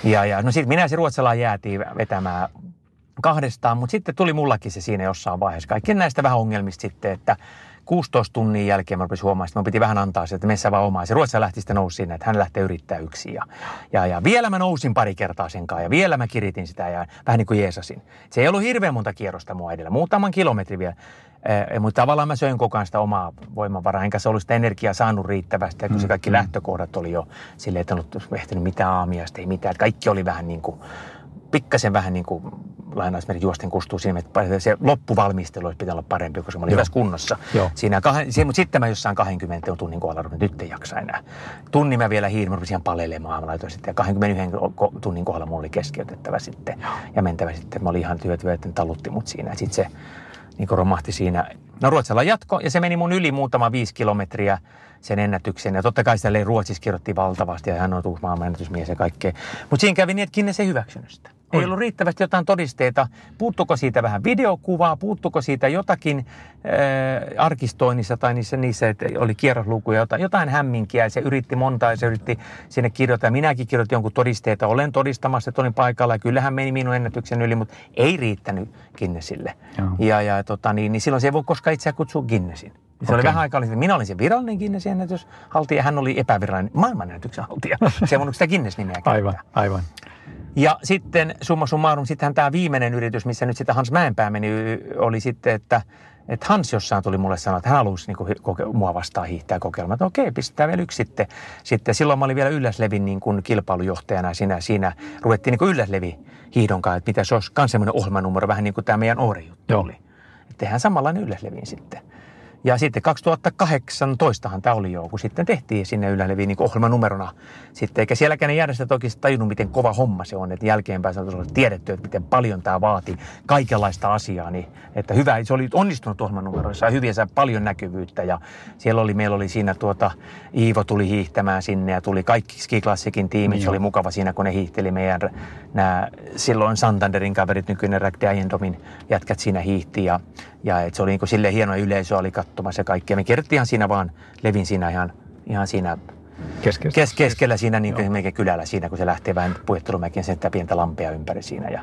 Ja, ja no sitten minä ja se ruotsalainen jäätiin vetämään kahdestaan, mutta sitten tuli mullakin se siinä jossain vaiheessa. Kaikkien näistä vähän ongelmista sitten, että 16 tunnin jälkeen mä rupesin huomaamaan, että mä piti vähän antaa se, että messä vaan omaa. Se Ruotsa lähti sitten nousi sinne, että hän lähtee yrittää yksin. Ja, ja, ja, vielä mä nousin pari kertaa sen kanssa ja vielä mä kiritin sitä ja vähän niin kuin jeesasin. Se ei ollut hirveän monta kierrosta mua edellä, muutaman kilometri vielä. Eh, mutta tavallaan mä söin koko ajan sitä omaa voimavaraa, enkä se ollut sitä energiaa saanut riittävästi, kun se mm, kaikki mm. lähtökohdat oli jo silleen, että en ollut ehtinyt mitään aamiasta, ei mitään. Kaikki oli vähän niin kuin, pikkasen vähän niin kuin lainausmerkit juosten kustuu siinä, että se loppuvalmistelu olisi pitää olla parempi, koska mä olin hyvässä kunnossa. Joo. Siinä, kahden, siinä, mutta sitten mä jossain 20 tunnin kohdalla rupesin, nyt ei jaksa enää. Tunnin mä vielä hiirin, mä rupesin palelemaan, mä laitoin sitten, ja 21 tunnin kohdalla mulla oli keskeytettävä sitten ja mentävä sitten. Mä olin ihan työtyö, että talutti mut siinä. Sitten se niin romahti siinä. No Ruotsilla jatko ja se meni mun yli muutama viisi kilometriä sen ennätyksen. Ja totta kai sitä Ruotsissa kirjoitti valtavasti ja hän on uusi maailman ennätysmies ja kaikkea. Mutta siinä kävi niin, että Kinnes ei hyväksynyt sitä. Ei ollut riittävästi jotain todisteita. Puuttuko siitä vähän videokuvaa, puuttuko siitä jotakin äh, arkistoinnissa tai niissä, niissä että oli kierroslukuja, jotain, jotain hämminkiä. Ja se yritti monta ja se yritti sinne kirjoittaa. Minäkin kirjoitin jonkun todisteita. Olen todistamassa, että olin paikalla ja kyllähän meni minun ennätyksen yli, mutta ei riittänyt Guinnessille. Joo. Ja, ja tota, niin, niin silloin se ei voi koskaan itseään kutsua Guinnessin. Se okay. oli vähän aikaa, että minä olin se virallinen Guinnessin ennätyshaltija, hän oli epävirallinen maailmanennätyksen haltija. [laughs] Se ei voinut sitä Guinness-nimeä käyttää. Aivan, aivan. Ja sitten summa summarum, sittenhän tämä viimeinen yritys, missä nyt sitten Hans Mäenpää meni, oli sitten, että, että Hans jossain tuli mulle sanoa, että hän halusi niin koke- mua vastaan hiihtää kokeilemaan. Että okei, pistetään vielä yksi sitten. sitten. Silloin mä olin vielä Ylläslevin niin kuin kilpailujohtajana siinä, siinä ruvettiin niin kuin Ylläslevi hiihdon kanssa, että mitä se olisi myös semmoinen ohjelmanumero, vähän niin kuin tämä meidän Oore-juttu Joo. oli. Että tehdään samanlainen Ylläsleviin sitten. Ja sitten 2018han tämä oli jo, kun sitten tehtiin sinne Ylä-Leviin niin ohjelmanumerona. Sitten, eikä sielläkään ne järjestöt oikeasti tajunnut, miten kova homma se on. Että jälkeenpäin se on tiedetty, että miten paljon tämä vaati kaikenlaista asiaa. Niin, että hyvä, se oli onnistunut ohjelmanumero, sai hyviä, sai paljon näkyvyyttä. Ja siellä oli, meillä oli siinä tuota, Iivo tuli hiihtämään sinne ja tuli kaikki Ski Classicin tiimit. Niin se oli mukava siinä, kun ne hiihteli meidän nämä silloin Santanderin kaverit, nykyinen Rack Diendomin jätkät siinä hiihti. Ja, ja et se oli niin kuin silleen hieno yleisö oli katsomassa kaikkia. Me kierrettiin ihan siinä vaan, levin siinä ihan, ihan siinä Keskeistä. kes, keskellä siinä niin kuin kylällä siinä, kun se lähtee vähän puhettelumäkin sen pientä lampea ympäri siinä. Ja,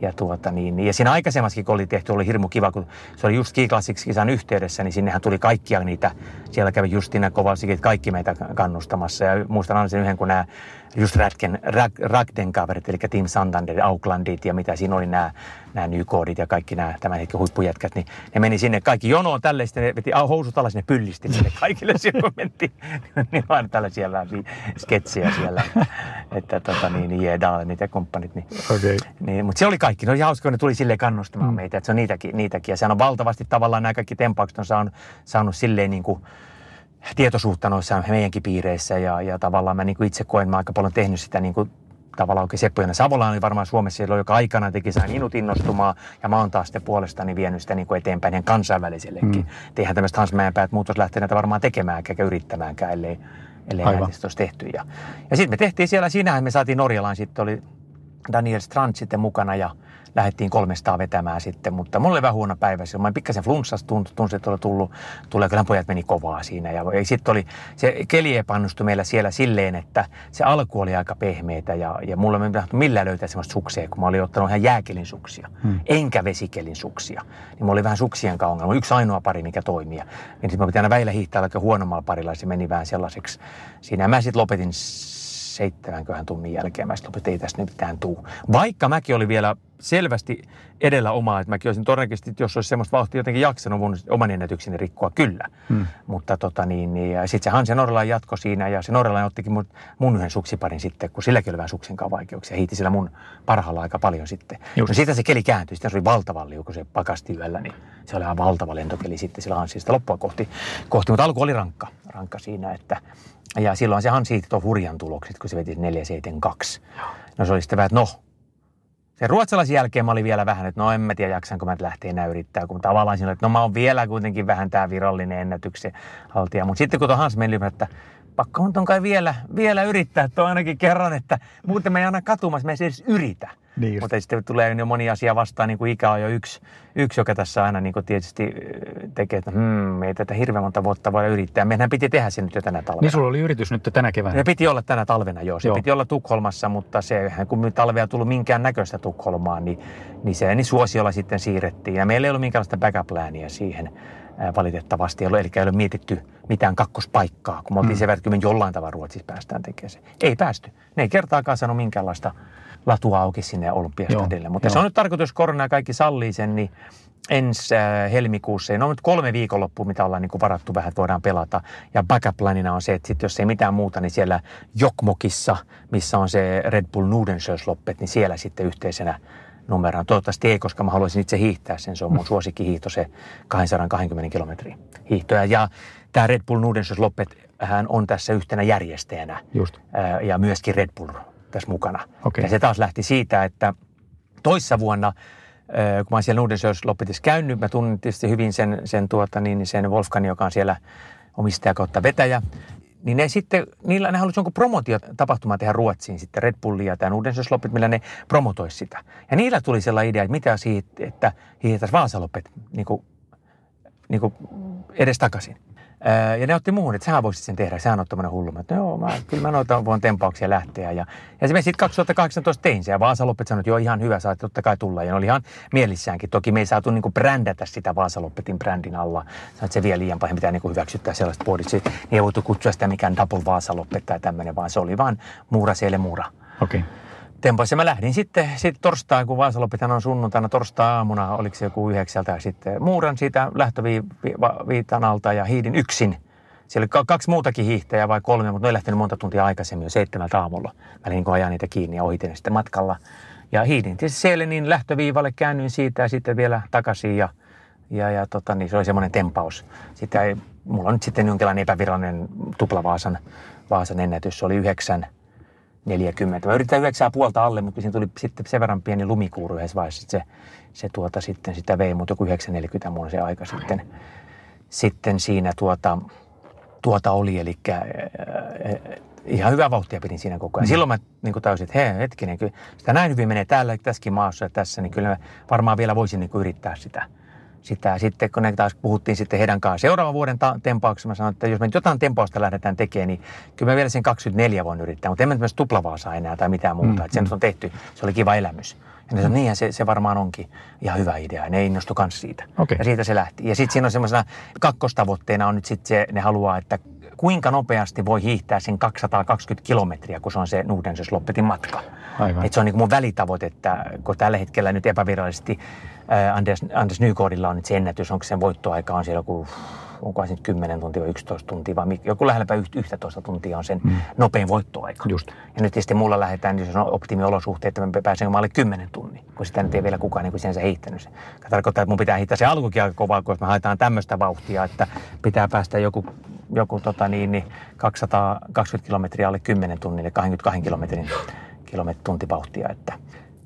ja, tuota, niin, ja siinä aikaisemmassakin, kun oli tehty, oli hirmu kiva, kun se oli just Ski Classics-kisan yhteydessä, niin sinnehän tuli kaikkia niitä, siellä kävi Justina Kovalsikin, kaikki meitä kannustamassa. Ja muistan aina sen yhden, kun nämä just Rag, Ragden kaverit, eli Team Santander, Aucklandit ja mitä siinä oli nämä, nämä nykoodit ja kaikki nämä tämän hetken huippujätkät, niin ne meni sinne kaikki jonoon tälle, sitten ne veti housut alas, ne pyllisti niille kaikille [laughs] siellä, kun mentiin. [laughs] niin aina tällaisia sketsejä siellä, [laughs] että, tota, niin, niin Jedalenit ja kumppanit. Niin, Okei. niin, mutta se oli kaikki. Ne oli hauska, kun ne tuli silleen kannustamaan mm. meitä, että se on niitäkin, niitäkin. Ja sehän on valtavasti tavallaan nämä kaikki tempaukset on saanut, saanut silleen niin kuin, tietoisuutta noissa meidänkin piireissä ja, ja tavallaan mä niin kuin itse koen, mä aika paljon tehnyt sitä niin kuin tavallaan oikein Seppo Savola oli varmaan Suomessa silloin, joka aikana teki sain minut innostumaan ja mä oon taas sitten puolestani vienyt sitä niin kuin eteenpäin ihan kansainvälisellekin. Mm. Eihän tämmöistä Hans Mäenpäät muutoslähteenä varmaan tekemään eikä yrittämäänkään, ellei, ellei Aivan. näitä olisi tehty. Ja, ja sitten me tehtiin siellä, siinähän me saatiin Norjalaan, sitten oli Daniel Strand sitten mukana ja lähdettiin 300 vetämään sitten, mutta mulla oli vähän huono päivä. silloin. Mä pikkasen flunssasta tunsin, että oli tullut, tulee, kyllä pojat meni kovaa siinä. Ja, sitten oli, se keli epannustui meillä siellä silleen, että se alku oli aika pehmeitä ja, ja mulla ei tahtonut millään löytää semmoista suksia, kun mä olin ottanut ihan jääkelin suksia, hmm. enkä vesikelin suksia. Niin mulla oli vähän suksien kanssa ongelma. Yksi ainoa pari, mikä toimii. Niin sitten mä pitää aina väillä hiihtää aika huonommalla parilla, ja se meni vähän sellaiseksi. Siinä mä sitten lopetin seitsemänköhän tunnin jälkeen. Mä sitten lopetin, ei tästä nyt mitään tuu. Vaikka mäkin oli vielä selvästi edellä omaa, että mäkin olisin todennäköisesti, että jos olisi semmoista vauhtia jotenkin jaksanut mun oman ennätykseni rikkoa, kyllä. Hmm. Mutta tota niin, niin ja sitten se Hansi Norrelainen jatko siinä ja se Norrelainen ottikin mun, mun yhden suksiparin sitten, kun silläkin oli vähän suksen kanssa vaikeuksia. Hiiti sillä mun parhaalla aika paljon sitten. Just. No siitä se keli kääntyi, sitten se oli valtavan liu, kun se pakasti yöllä, niin se oli ihan valtava lentokeli sitten sillä Hansista loppua kohti, kohti. Mutta alku oli rankka, rankka siinä, että ja silloin se Hansi hiihti tuon hurjan tulokset, kun se veti 472. No se oli sitten vähän, että no, sen ruotsalaisen jälkeen mä olin vielä vähän, että no en mä tiedä jaksanko mä lähteä enää yrittää, kun tavallaan siinä oli, että no mä oon vielä kuitenkin vähän tämä virallinen ennätyksen haltija. Mutta sitten kun tuon Hans meni, että pakko on kai vielä, vielä yrittää tuo ainakin kerran, että muuten me ei aina katumassa, me ei edes yritä. Niin. Mutta sitten tulee jo moni asia vastaan, niin kuin ikä on jo yksi, yksi joka tässä aina niin kuin tietysti äh, tekee, että hmm, ei tätä hirveän monta vuotta voida yrittää. Meidän piti tehdä se nyt jo tänä talvena. Niin sulla oli yritys nyt tänä keväänä. Se piti olla tänä talvena, joo. Se Joo. piti olla Tukholmassa, mutta se, kun talvea tullut minkään näköistä Tukholmaan, niin, niin se niin suosiolla sitten siirrettiin. Ja meillä ei ollut minkäänlaista backup siihen ää, valitettavasti. Ei eli ei ole mietitty mitään kakkospaikkaa, kun me oltiin mm. sen verran, että me jollain tavalla Ruotsissa päästään tekemään se. Ei päästy. Ne ei kertaakaan sanonut minkäänlaista latua auki sinne Olympiastadille. Mutta joo. se on nyt tarkoitus, korona ja kaikki sallii sen, niin ensi äh, helmikuussa. No nyt kolme viikonloppua, mitä ollaan niin kuin varattu vähän, että voidaan pelata. Ja backup-planina on se, että sit jos ei mitään muuta, niin siellä Jokmokissa, missä on se Red Bull Nudensjösloppet, niin siellä sitten yhteisenä numerona. Toivottavasti ei, koska mä haluaisin itse hiihtää sen. Se on mun [laughs] suosikkihiihto, se 220 kilometriä hiihtoja. Ja tämä Red Bull Nudensjösloppet hän on tässä yhtenä järjestäjänä Just. ja myöskin Red Bull tässä mukana. Okei. Ja se taas lähti siitä, että toissa vuonna, kun mä oon siellä Nudensjös Loppetissa käynyt, mä tunnen tietysti hyvin sen, sen, tuota, niin, sen Wolfgang, joka on siellä omistaja kautta vetäjä, niin ne sitten, niillä ne halusivat jonkun promotiotapahtuma tehdä Ruotsiin sitten, Red Bullia ja tämän Udensösloppit, millä ne promotoisi sitä. Ja niillä tuli sellainen idea, että mitä siitä, että hiihdettäisiin Vaasaloppet niin kuin, niin kuin edes takaisin. Ja ne otti muuhun, että sähän voisit sen tehdä, sähän on tämmöinen hullu. Mä, että joo, mä, kyllä mä noita voin tempauksia lähteä. Ja, ja se me sitten 2018 tein se ja Vaasaloppet sanoi, että joo ihan hyvä, saat totta kai tulla. Ja ne oli ihan mielissäänkin. Toki me ei saatu niin brändätä sitä Vaasaloppetin brändin alla. Sanoit, se vielä liian paljon pitää niin hyväksyttää sellaista puolit. Niin ei voitu kutsua sitä mikään double Vaasaloppet tai tämmöinen, vaan se oli vaan muura siellä muura. Okei. Okay tempoissa. Mä lähdin sitten, sitten torstai, kun Vaasaloppihan on sunnuntaina torstai-aamuna, oliko se joku yhdeksältä, ja sitten muuran siitä lähtöviitan alta ja hiidin yksin. Siellä oli kaksi muutakin hiihtäjää vai kolme, mutta ne lähtenyt monta tuntia aikaisemmin jo seitsemältä aamulla. Mä lähdin ajaa niitä kiinni ja ohitin sitten matkalla. Ja hiidin tietysti siellä niin lähtöviivalle, käännyin siitä ja sitten vielä takaisin ja, ja, ja tota, niin se oli semmoinen tempaus. Sitä ei, mulla on nyt sitten jonkinlainen epävirallinen tuplavaasan Vaasan ennätys. Se oli yhdeksän 40. Mä yritin yhdeksää puolta alle, mutta siinä tuli sitten sen verran pieni lumikuuru yhdessä vaiheessa, se, se tuota, sitten sitä vei, mutta joku 940 mulla se aika sitten, sitten siinä tuota, tuota oli, eli äh, äh, ihan hyvää vauhtia pidin siinä koko ajan. Mm. Silloin mä niin tajusin, että hei, hetkinen, kyllä sitä näin hyvin menee täällä, tässäkin maassa ja tässä, niin kyllä varmaan vielä voisin niin yrittää sitä sitä. Sitten kun ne taas puhuttiin sitten heidän kanssaan seuraavan vuoden ta- tempauksessa, mä sanoin, että jos me nyt jotain tempausta lähdetään tekemään, niin kyllä mä vielä sen 24 voin yrittää, mutta en mä myös tuplavaasaa enää tai mitään muuta. Mm, että sen mm. on tehty, se oli kiva elämys. Ja ne sanoi, niinhän se, se varmaan onkin ihan hyvä idea. Ja ne innostu myös siitä. Okay. Ja siitä se lähti. Ja sitten siinä on semmoisena kakkostavoitteena on nyt sitten se, ne haluaa, että kuinka nopeasti voi hiihtää sen 220 kilometriä, kun se on se Nuudenses Loppetin matka. Aivan. Et se on niin mun välitavoite, että kun tällä hetkellä nyt epävirallisesti Anders, Anders Nykodilla on nyt se ennätys, onko sen voittoaika on siellä joku onko se 10 tuntia vai 11 tuntia, vai joku lähelläpä 11 tuntia on sen mm. nopein voittoaika. Just. Ja nyt tietysti mulla lähdetään, jos on optimiolosuhteet, että mä pääsen maalle 10 tunnin, kun sitä nyt ei vielä kukaan niin sen heittänyt. Se tarkoittaa, että mun pitää hiittää se alkukin aika kovaa, kun me haetaan tämmöistä vauhtia, että pitää päästä joku, joku tota niin, niin 220 kilometriä alle 10 tunnille, 22 kilometrin kilometrin tuntivauhtia, että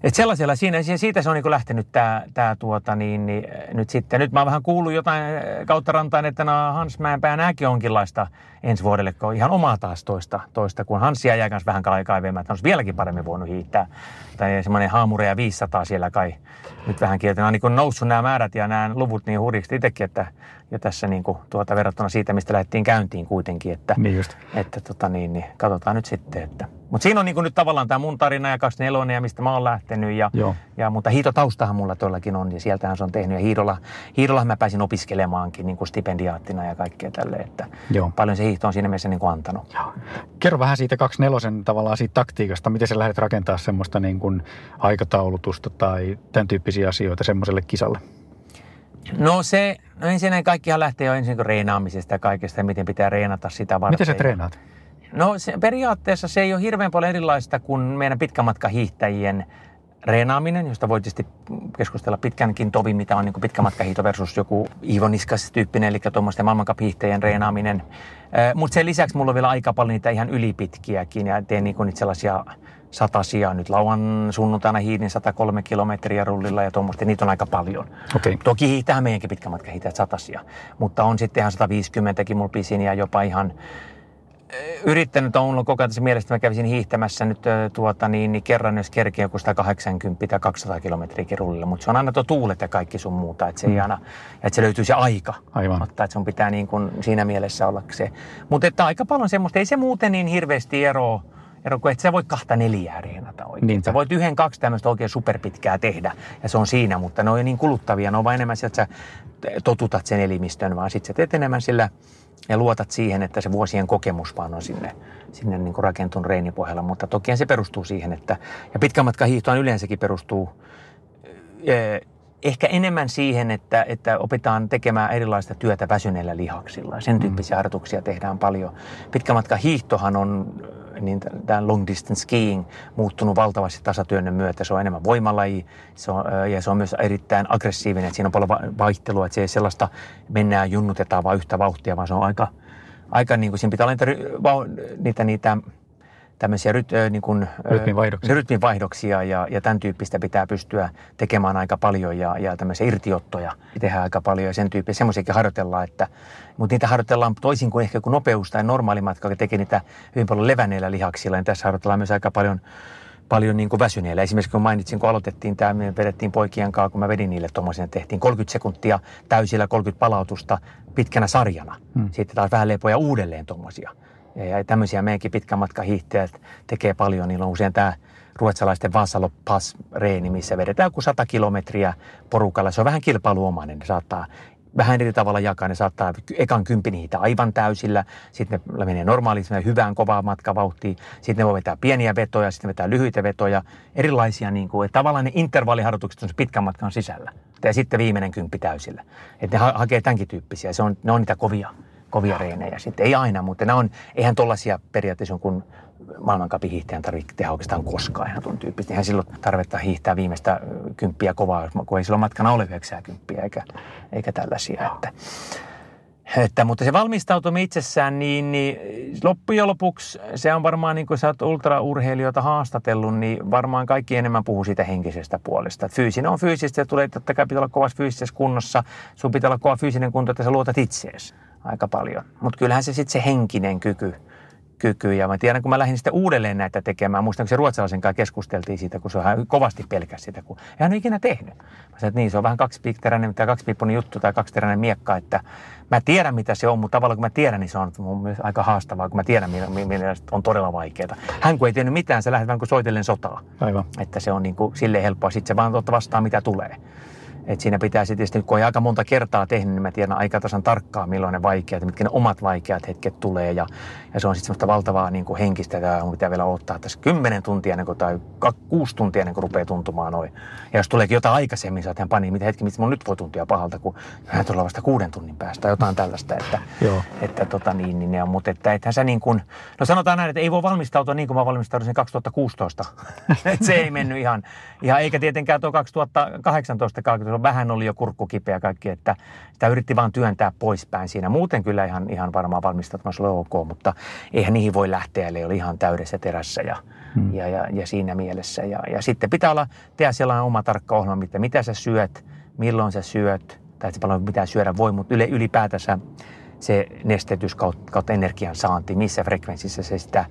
et sellaisella siinä, siitä se on niin lähtenyt tämä, tää tuota, niin, niin, nyt sitten. Nyt mä oon vähän kuullut jotain kautta rantain, että no Hans Mäenpää nämäkin onkinlaista ensi vuodelle, on ihan omaa taas toista, toista kun Hansia jää kanssa vähän kaivemaan, että olisi vieläkin paremmin voinut hiittää. Tai semmoinen haamureja 500 siellä kai nyt vähän kieltä. On niin noussut nämä määrät ja nämä luvut niin hurjiksi itsekin, että jo tässä niin kuin, tuota, verrattuna siitä, mistä lähdettiin käyntiin kuitenkin. Että, niin just. että tota, niin, niin, katsotaan nyt sitten. Että. Mutta siinä on niin kuin nyt tavallaan tämä mun tarina ja 24 ja mistä mä oon lähtenyt. Ja, Joo. ja, mutta hiitotaustahan mulla todellakin on ja sieltähän se on tehnyt. Ja hiidolla, hiidolla mä pääsin opiskelemaankin niin kuin stipendiaattina ja kaikkea tälle. Että Joo. paljon se hiihto on siinä mielessä niin kuin antanut. Joo. Kerro vähän siitä 24 tavallaan siitä taktiikasta. Miten sä lähdet rakentaa semmoista niin kuin aikataulutusta tai tämän tyyppisiä asioita semmoiselle kisalle? No se, no ensinnäkin kaikkihan lähtee jo ensin reenaamisesta ja kaikesta, miten pitää reenata sitä varten. Miten sä treenaat? No se, periaatteessa se ei ole hirveän paljon erilaista kuin meidän pitkämatkahiihtäjien reenaaminen, josta voi tietysti keskustella pitkänkin tovi, mitä on niin pitkämatkahiito versus joku Iivo Niskas-tyyppinen, eli tuommoisten maailmankaphiihtäjien reenaaminen. Mutta sen lisäksi mulla on vielä aika paljon niitä ihan ylipitkiäkin ja teen niin niitä sellaisia satasia. Nyt lauan sunnuntaina hiidin 103 kilometriä rullilla ja tuommoista, niitä on aika paljon. Okay. Toki hiihtää meidänkin pitkä matka hiihtää satasia, mutta on sitten ihan 150kin mulla pisin ja jopa ihan yrittänyt on ollut koko ajan tässä mielestä, että mä kävisin hiihtämässä nyt tuota, niin, niin kerran, jos kerkeä joku 180 tai 200 kilometriä rullilla, mutta se on aina tuo tuulet ja kaikki sun muuta, että se, mm. ei aina, että se löytyy se aika. Aivan. Mutta että sun pitää niin kuin siinä mielessä olla se. Mutta että aika paljon semmoista, ei se muuten niin hirveästi eroa ero, kun et sä voi kahta neljää reenata oikein. Niinpä. Sä voit yhden, kaksi tämmöistä oikein superpitkää tehdä ja se on siinä, mutta ne on niin kuluttavia. Ne on vain enemmän sieltä, että sä totutat sen elimistön, vaan sitten sä teet enemmän sillä ja luotat siihen, että se vuosien kokemus vaan on sinne, sinne niin kuin rakentunut reenipohjalla. Mutta toki se perustuu siihen, että ja pitkän matkan hiihtoon yleensäkin perustuu ehkä enemmän siihen, että, että opitaan tekemään erilaista työtä väsyneillä lihaksilla. Sen tyyppisiä mm. harjoituksia tehdään paljon. Pitkämatka hiihtohan on niin tämä long distance skiing muuttunut valtavasti tasatyönnön myötä. Se on enemmän voimalaji se on, ja se on myös erittäin aggressiivinen, että siinä on paljon vaihtelua, että se ei sellaista mennään junnutetaan vaan yhtä vauhtia, vaan se on aika, aika niin kuin siinä pitää olla niitä, niitä, niitä tämmöisiä ryt, ö, niin kuin, ö, Rytminvaihdoksia. rytminvaihdoksia ja, ja tämän tyyppistä pitää pystyä tekemään aika paljon ja, ja tämmöisiä irtiottoja tehdään aika paljon ja sen tyyppisiä semmoisiakin harjoitellaan, että, mutta niitä harjoitellaan toisin kuin ehkä kuin nopeus tai normaali matka, joka tekee niitä hyvin paljon levänneillä lihaksilla, niin tässä harjoitellaan myös aika paljon paljon niin kuin väsyneillä. Esimerkiksi kun mainitsin, kun aloitettiin tämä, me vedettiin poikien kanssa, kun mä vedin niille tuommoisen, tehtiin 30 sekuntia täysillä 30 palautusta pitkänä sarjana. Hmm. Sitten taas vähän lepoja uudelleen tuommoisia. Ja, tämmöisiä meidänkin pitkän matkan hiihtäjät tekee paljon. Niillä on usein tämä ruotsalaisten Vasalo Pass reeni, missä vedetään joku 100 kilometriä porukalla. Se on vähän kilpailuomainen. Ne saattaa vähän eri tavalla jakaa. Ne saattaa ekan kympin niitä aivan täysillä, sitten ne menee normaaliin hyvään kovaan matkavauhtiin, sitten ne voi vetää pieniä vetoja, sitten ne vetää lyhyitä vetoja, erilaisia, niin kuin, että tavallaan ne intervalliharjoitukset on pitkän matkan sisällä. Ja sitten viimeinen kymppi täysillä. Että ne ha- hakee tämänkin tyyppisiä, se on, ne on niitä kovia, kovia reenejä sitten. Ei aina, mutta nämä on, eihän tollaisia periaatteessa kun maailmankapin hiihtäjän tarvitse tehdä oikeastaan koskaan ihan tuon tyyppistä. Eihän silloin tarvetta hiihtää viimeistä kymppiä kovaa, kun ei silloin matkana ole 90 eikä, eikä tällaisia. Että, että, mutta se valmistautuminen itsessään, niin, niin loppujen lopuksi se on varmaan, niin kuin sä oot ultraurheilijoita haastatellut, niin varmaan kaikki enemmän puhuu siitä henkisestä puolesta. Fyysinen on fyysistä ja tulee totta kai pitää olla kovassa fyysisessä kunnossa. Sun pitää olla kova fyysinen kunto, että sä luotat itseesi aika paljon. Mutta kyllähän se sitten se henkinen kyky, kyky. Ja mä tiedän, kun mä lähdin sitten uudelleen näitä tekemään, muistan, kun se ruotsalaisen kanssa keskusteltiin siitä, kun se on kovasti pelkäs sitä, kun ei hän ole ikinä tehnyt. Mä sanoin, että niin, se on vähän kaksiteräinen tai kaksipiippunen juttu tai kaksiteräinen miekka, että mä tiedän, mitä se on, mutta tavallaan kun mä tiedän, niin se on mun mielestä aika haastavaa, kun mä tiedän, millä on todella vaikeaa. Hän kun ei tiennyt mitään, se lähti vähän kuin soitellen sotaa. Aivan. Että se on niin kuin silleen helppoa, sitten se vaan ottaa vastaan, mitä tulee. Et siinä pitää sitten, tietysti, kun on aika monta kertaa tehnyt, niin mä tiedän aika tasan tarkkaan, milloin ne vaikeat, mitkä ne omat vaikeat hetket tulee. Ja, ja se on sitten semmoista valtavaa niin kuin henkistä, että mun pitää vielä ottaa tässä kymmenen tuntia ennen kuin, tai kuusi tuntia ennen kuin rupeaa tuntumaan noin. Ja jos tuleekin jotain aikaisemmin, sä pani, mitä hetki, mitä mun nyt voi tuntia pahalta, kun hän tulee vasta kuuden tunnin päästä tai jotain tällaista. Että, Joo. että tota niin, niin, ja, mutta että ethän sä niin kuin, no sanotaan näin, että ei voi valmistautua niin kuin mä valmistauduin 2016. [laughs] että se ei mennyt ihan, ihan eikä tietenkään tuo 2018 vähän oli jo kurkku kipeä kaikki, että sitä yritti vaan työntää poispäin siinä. Muuten kyllä ihan, ihan varmaan valmistautumassa oli ok, mutta eihän niihin voi lähteä, eli oli ihan täydessä terässä ja, hmm. ja, ja, ja, siinä mielessä. Ja, ja sitten pitää olla, tehdä sellainen oma tarkka ohjelma, mitä, mitä sä syöt, milloin sä syöt, tai paljon mitä syödä voi, mutta yle, ylipäätänsä se nestetys kautta, kautta energian saanti, missä frekvenssissä se sitä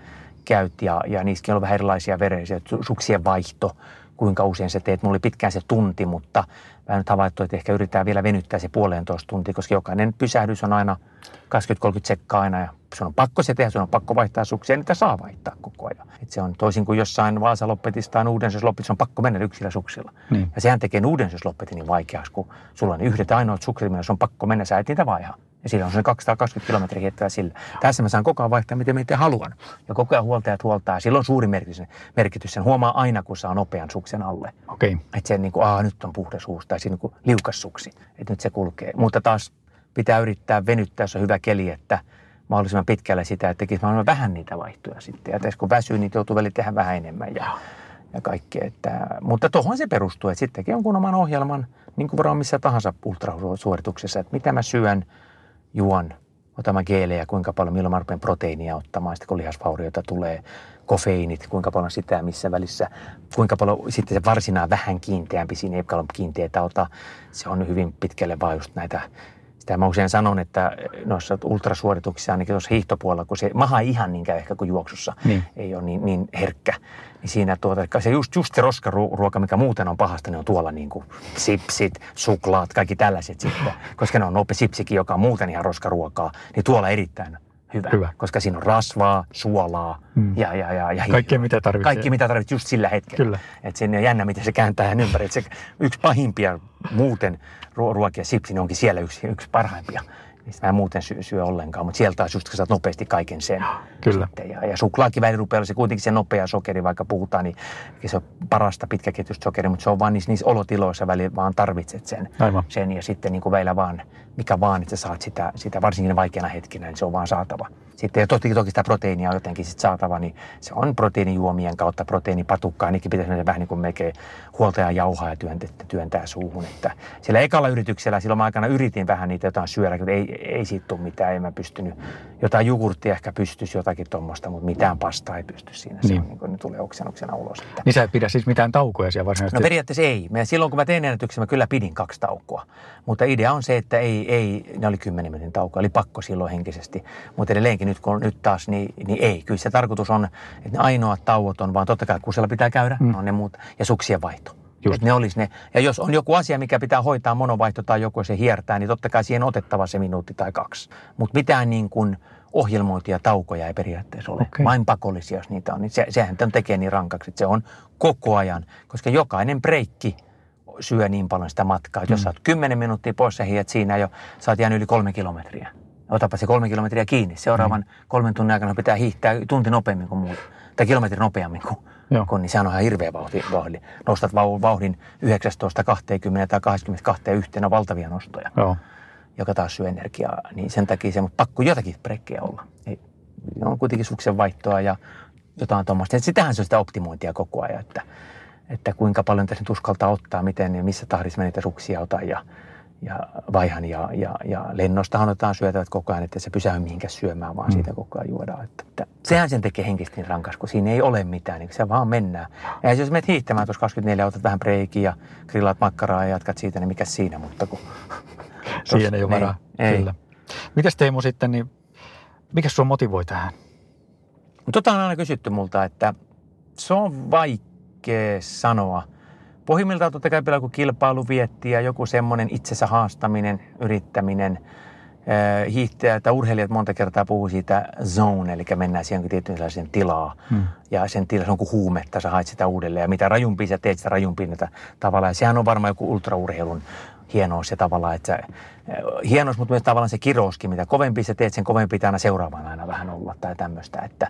käyt ja, ja niissäkin on vähän erilaisia vereisiä, suksien vaihto, kuinka usein se teet. Mulla oli pitkään se tunti, mutta mä nyt havaittu, että ehkä yritetään vielä venyttää se puolentoista tuntia, koska jokainen pysähdys on aina 20-30 sekkaa aina ja sun on pakko se tehdä, sun on pakko vaihtaa suksia, niitä saa vaihtaa koko ajan. Et se on toisin kuin jossain Vaasalopetissa tai Uudensysloppetissa on pakko mennä yksillä suksilla. Niin. Ja sehän tekee Uudensyslopetin niin vaikeaksi, kun sulla on yhdet ainoat sukset, millä on pakko mennä, sä et niitä vaihaa. Ja sillä on se 220 kilometriä hiettoa sillä. Tässä mä saan koko ajan vaihtaa, miten, miten haluan. Ja koko ajan huoltajat huoltaa. Ja silloin on suuri merkitys, merkitys. Sen huomaa aina, kun saa nopean suksen alle. Okei. Okay. Että se niin kuin, aa, nyt on puhdas huus tai siinä niin liukas suksi. Että nyt se kulkee. Mutta taas pitää yrittää venyttää, jos on hyvä keli, että mahdollisimman pitkälle sitä, että tekisi mahdollisimman vähän niitä vaihtoja sitten. Ja kun väsyy, niin joutuu väliin tehdä vähän enemmän ja, ja kaikkea. Että, mutta tuohon se perustuu, että sittenkin on kun oman ohjelman, niin kuin varmaan missä tahansa ultrasuorituksessa, että mitä mä syön, juon, mä geelejä, kuinka paljon, milloin mä rupean proteiinia ottamaan, sitten kun lihasvaurioita tulee, kofeiinit, kuinka paljon sitä missä välissä, kuinka paljon sitten se varsinaa vähän kiinteämpi, siinä ei paljon kiinteitä ota, se on hyvin pitkälle vaan just näitä sitä mä usein sanon, että noissa ultrasuorituksissa, ainakin tuossa hiihtopuolella, kun se maha ei ihan niinkään ehkä kuin juoksussa, niin. ei ole niin, niin herkkä, niin siinä tuota, se just, just se roskaruoka, mikä muuten on pahasta, niin on tuolla niin kuin sipsit, suklaat, kaikki tällaiset sitten. Koska ne on nope sipsikin, joka on muuten ihan roskaruokaa, niin tuolla erittäin hyvä. hyvä. Koska siinä on rasvaa, suolaa mm. ja, ja, ja, ja Kaikki mitä tarvitsee. Kaikki mitä tarvitsee just sillä hetkellä. Kyllä. Että sinne on jännä, miten se kääntää hän ympäri. Et se yksi pahimpia muuten ruokia, sipsi, niin onkin siellä yksi, yksi parhaimpia mistä mä en muuten syö, syö ollenkaan, mutta sieltä taas just, kun saat nopeasti kaiken sen. Kyllä. Sitten. Ja, ja suklaakin väli rupeaa se kuitenkin se nopea sokeri, vaikka puhutaan, niin se on parasta pitkäketjusta sokeri, mutta se on vaan niissä, niissä olotiloissa väli vaan tarvitset sen. Aivan. sen ja sitten niin kuin väillä vaan, mikä vaan, että sä saat sitä, sitä varsinkin vaikeana hetkinä, niin se on vaan saatava. Sitten toki, toki sitä proteiinia on jotenkin sit saatava, niin se on proteiinijuomien kautta proteiinipatukkaa, ainakin pitäisi mennä vähän niin kuin melkein huoltaja jauhaa ja työntää, työntää suuhun. Että sillä ekalla yrityksellä silloin aikana yritin vähän niitä jotain syödä, mutta ei, ei siitä tule mitään, en mä pystynyt. Jotain jogurttia ehkä pystyisi jotakin tuommoista, mutta mitään pastaa ei pysty siinä. Se Niin. on niin kuin, ne tulee oksennuksena ulos. Että. Niin sä et pidä siis mitään taukoja siellä No varsinaisesti? periaatteessa ei. Mä silloin kun mä tein ennätyksen, mä kyllä pidin kaksi taukoa. Mutta idea on se, että ei, ei ne oli kymmenen minuutin tauko, eli pakko silloin henkisesti. Mutta edelleenkin nyt, kun nyt taas, niin, niin ei. Kyllä se tarkoitus on, että ne ainoat tauot on vaan totta kai kusella pitää käydä, mm. on ne muut, ja suksien vaihto. Just. Että ne olisi ne. Ja jos on joku asia, mikä pitää hoitaa, monovaihto tai joku se hiertää, niin totta kai siihen otettava se minuutti tai kaksi. Mutta mitään niin kuin ohjelmointia taukoja ei periaatteessa ole. Okei. Vain pakollisia, jos niitä on. Niin se, sehän tämän tekee niin rankaksi, että se on koko ajan. Koska jokainen breikki syö niin paljon sitä matkaa. Että jos sä oot 10 minuuttia poissa, hiet siinä jo, sä oot jäänyt yli kolme kilometriä. Otapa se kolme kilometriä kiinni. Seuraavan kolmen tunnin aikana pitää hiihtää tunti nopeammin kuin muut. Tai kilometrin nopeammin kuin, Joo. kun, niin sehän on ihan hirveä vauhti, vauhti. Nostat vau- vauhdin 19, 20 tai 22 yhteen on valtavia nostoja, Joo. joka taas syö energiaa. Niin sen takia se on pakko jotakin brekkejä olla. Ei, on kuitenkin suksen vaihtoa ja jotain tuommoista. Sitähän se on sitä optimointia koko ajan, että, että kuinka paljon tässä nyt uskaltaa ottaa, miten ja missä tahdissa mä niitä suksia otan ja, ja vaihan. Ja, ja, ja lennostahan otetaan syötävät koko ajan, että se pysähdy mihinkään syömään, vaan siitä koko ajan juodaan. Että, että sehän sen tekee henkisesti niin rankas, kun siinä ei ole mitään, niin se vaan mennään. Ja jos menet hiihtämään tuossa 24, otat vähän breikiä ja grillaat makkaraa ja jatkat siitä, niin mikä siinä, mutta kun... [laughs] Siihen ei ole Niin, varaa. ei. Kyllä. Mites Teemu sitten, niin mikä sua motivoi tähän? Tota on aina kysytty multa, että se on vaikea sanoa. Pohjimmiltaan totta kai joku kilpailu vietti ja joku semmoinen itsensä haastaminen, yrittäminen. Hiihtäjät tai urheilijat monta kertaa puhuu siitä zone, eli mennään siihen tiettyyn sellaiseen tilaa. Hmm. Ja sen tila, se on kuin huumetta, sä haet sitä uudelleen. Ja mitä rajumpia sä teet, sitä rajumpia niitä tavallaan. Ja sehän on varmaan joku ultraurheilun hienous ja tavallaan, että sä, hienous, mutta myös tavallaan se kirouskin, mitä kovempi sä teet, sen kovempi pitää aina seuraavan aina vähän olla tai tämmöistä, että,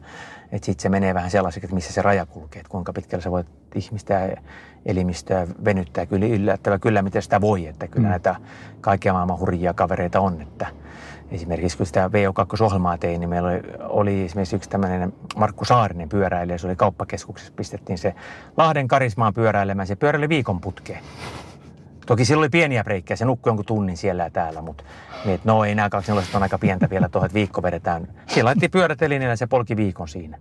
että sitten se menee vähän sellaiseksi, että missä se raja kulkee, että kuinka pitkälle sä voit ihmistä ja elimistöä venyttää kyllä yllättävä kyllä, miten sitä voi, että kyllä Mm. näitä kaikkia maailman hurjia kavereita on, että esimerkiksi kun sitä VO2-ohjelmaa tein, niin meillä oli, oli esimerkiksi yksi tämmöinen Markku Saarinen pyöräilijä, se oli kauppakeskuksessa, pistettiin se Lahden karismaan pyöräilemään, se pyöräili viikon putkeen. Toki sillä oli pieniä breikkejä, se nukkui jonkun tunnin siellä ja täällä, mutta niin, että no ei nämä kaksi on aika pientä vielä tuohon, että viikko vedetään. Siellä laitettiin pyörätelineellä ja se polki viikon siinä.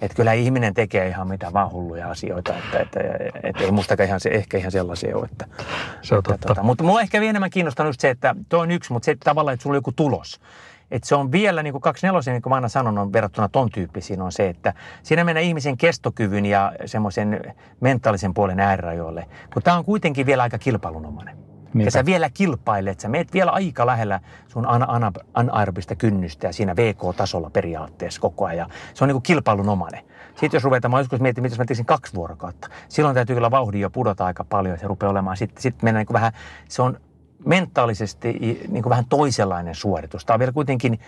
Että kyllä ihminen tekee ihan mitä vaan hulluja asioita, että, että, että ei mustakaan ihan se, ehkä ihan sellaisia ole. Että, Se on että, totta. tota, mutta mua ehkä enemmän kiinnostanut just se, että toi on yksi, mutta se että tavallaan, että sulla on joku tulos. Että se on vielä, niin kuin 24, niin kuin mä aina sanon, on verrattuna ton tyyppisiin, on se, että siinä menee ihmisen kestokyvyn ja semmoisen mentaalisen puolen äärirajoille. Kun tämä on kuitenkin vielä aika kilpailunomainen. Ja Niinpä. sä vielä kilpailet, sä meet vielä aika lähellä sun an- ana- anaerobista kynnystä ja siinä VK-tasolla periaatteessa koko ajan. Se on niin kuin kilpailunomainen. Sitten jos ruvetaan, mä joskus mietin, mitä jos mä teisin kaksi vuorokautta. Silloin täytyy kyllä vauhdin jo pudota aika paljon ja se rupeaa olemaan. Sitten sit mennään niin vähän, se on mentaalisesti niin kuin vähän toisenlainen suoritus. Tämä on vielä kuitenkin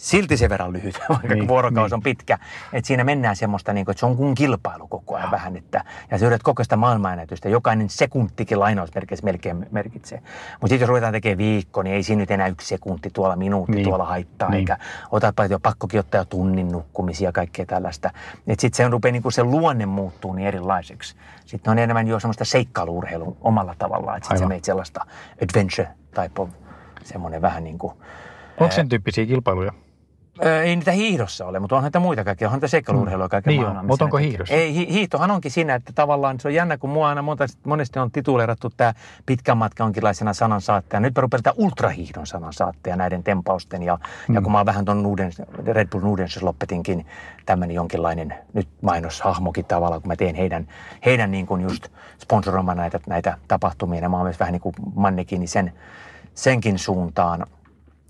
silti sen verran lyhyt, [laughs] vaikka Niin, vuorokausi niin. on pitkä. Että siinä mennään semmoista, niin kuin, että se on kuin kilpailu koko ajan vähän. Että, ja sä yrität koko sitä maailmanennätystä. Jokainen sekuntikin lainausmerkeissä melkein merkitsee. Mutta sitten jos ruvetaan tekemään viikko, niin ei siinä nyt enää yksi sekunti tuolla, minuutti Niin, tuolla haittaa. niin. Eikä otapa jo pakkokin ottaa jo tunnin nukkumisia ja kaikkea tällaista. Että sitten se rupeaa niin kuin se luonne muuttuu niin erilaiseksi. Sitten on enemmän jo semmoista seikkailuurheilun omalla tavallaan. Että sitten sä meet sellaista adventure type of semmoinen vähän niin kuin Onko sen tyyppisiä kilpailuja? Öö, ei niitä hiihdossa ole, mutta onhan niitä muita kaikkea. Onhan niitä seikkailuurheilua kaiken Niin maailman. mutta onko hiihdossa? Ei, hi- hiihtohan onkin siinä, että tavallaan se on jännä, kun mua aina monta, monesti on tituleerattu tämä pitkän matkan jonkinlaisena sanansaatteja. Nyt mä rupean tätä ultrahiihdon sanansaatteja näiden tempausten. Ja, mm. ja kun mä oon vähän tuon Red Bull Nudensis loppetinkin tämmöinen jonkinlainen nyt mainoshahmokin tavallaan, kun mä teen heidän, heidän niin kuin just sponsoroimaan näitä, näitä tapahtumia. Ja mä oon myös vähän niin kuin mannekin sen, senkin suuntaan.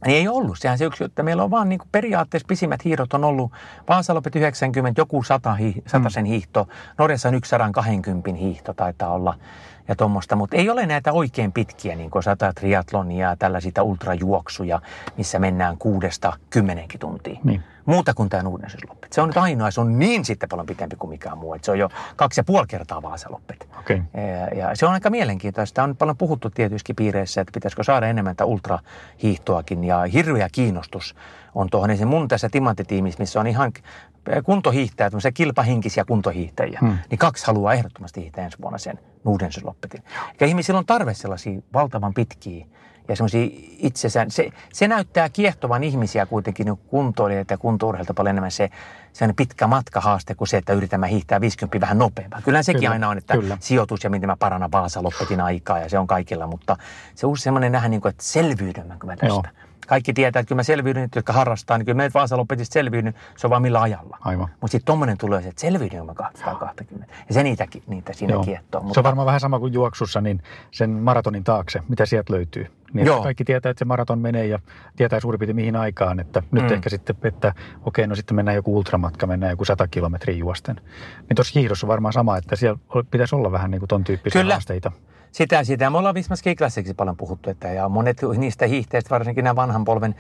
Niin ei ollut. Sehän se yksi, että meillä on vaan niin kuin periaatteessa pisimmät hiihdot on ollut Vaasalopet 90, joku 100 hi, sen hiihto. Norjassa on yksi 120 hiihto taitaa olla ja tuommoista, mutta ei ole näitä oikein pitkiä, niin kuin 100 triatlonia ja tällaisia ultrajuoksuja, missä mennään kuudesta kymmenenkin tuntia. Niin. Muuta kuin tämä Nuudensysloppet. Se on nyt ainoa, se on niin sitten paljon pitempi kuin mikään muu. että se on jo kaksi ja puoli kertaa Vaasaloppet. Okei. Okay. Ja, ja se on aika mielenkiintoista. On paljon puhuttu tietysti piireissä, että pitäisikö saada enemmän tätä ultrahiihtoakin. Ja hirveä kiinnostus on tuohon. Esimerkiksi mun tässä timanttitiimissä, missä on ihan kuntohiihtäjät, se kilpahinkisiä kuntohiihtäjiä, Hmm. niin kaksi haluaa ehdottomasti hiihtää ensi vuonna sen Nuudensysloppetin. Ja ihmisillä on tarve sellaisia valtavan pitkiä ja semmoisia itsensä, se, se näyttää kiehtovan ihmisiä kuitenkin niin kuntoilijoita ja kuntourheilta paljon enemmän se, se on pitkä matkahaaste kuin se, että yritämme hiihtää 50 vähän nopeampaa. Kyllähän sekin Kyllä, aina on, että kyllä. sijoitus ja miten mä parannan Vaasa loppetin aikaa ja se on kaikilla, mutta se uusi semmoinen nähdä niin kuin, että selviydymmekö mä tästä. Joo. Kaikki tietää, että kyllä mä selviydyn, että jotka harrastaa, niin kyllä me Vaasa loppetista selviydyn, se on vaan millä ajalla. Aivan. Mutta sitten tommonen tulee se, että selviydyn mä 220. Ja se niitä, niitä siinä Joo. kiehtoo. Se on varmaan vähän sama kuin juoksussa, niin sen maratonin taakse, mitä sieltä löytyy. Niin Joo. kaikki tietää, että se maraton menee ja tietää suurin piirtein mihin aikaan. Että nyt Mm. ehkä sitten, että okei, no sitten mennään joku ultramatka, mennään joku 100 kilometriä juosten. Niin tuossa hiihdossa on varmaan sama, että siellä pitäisi olla vähän niin kuin ton tyyppisiä Kyllä. haasteita. Sitä, sitä. Me ollaan Visma Ski Classicsin paljon puhuttu, että ja monet niistä hiihteistä, varsinkin nämä vanhan polven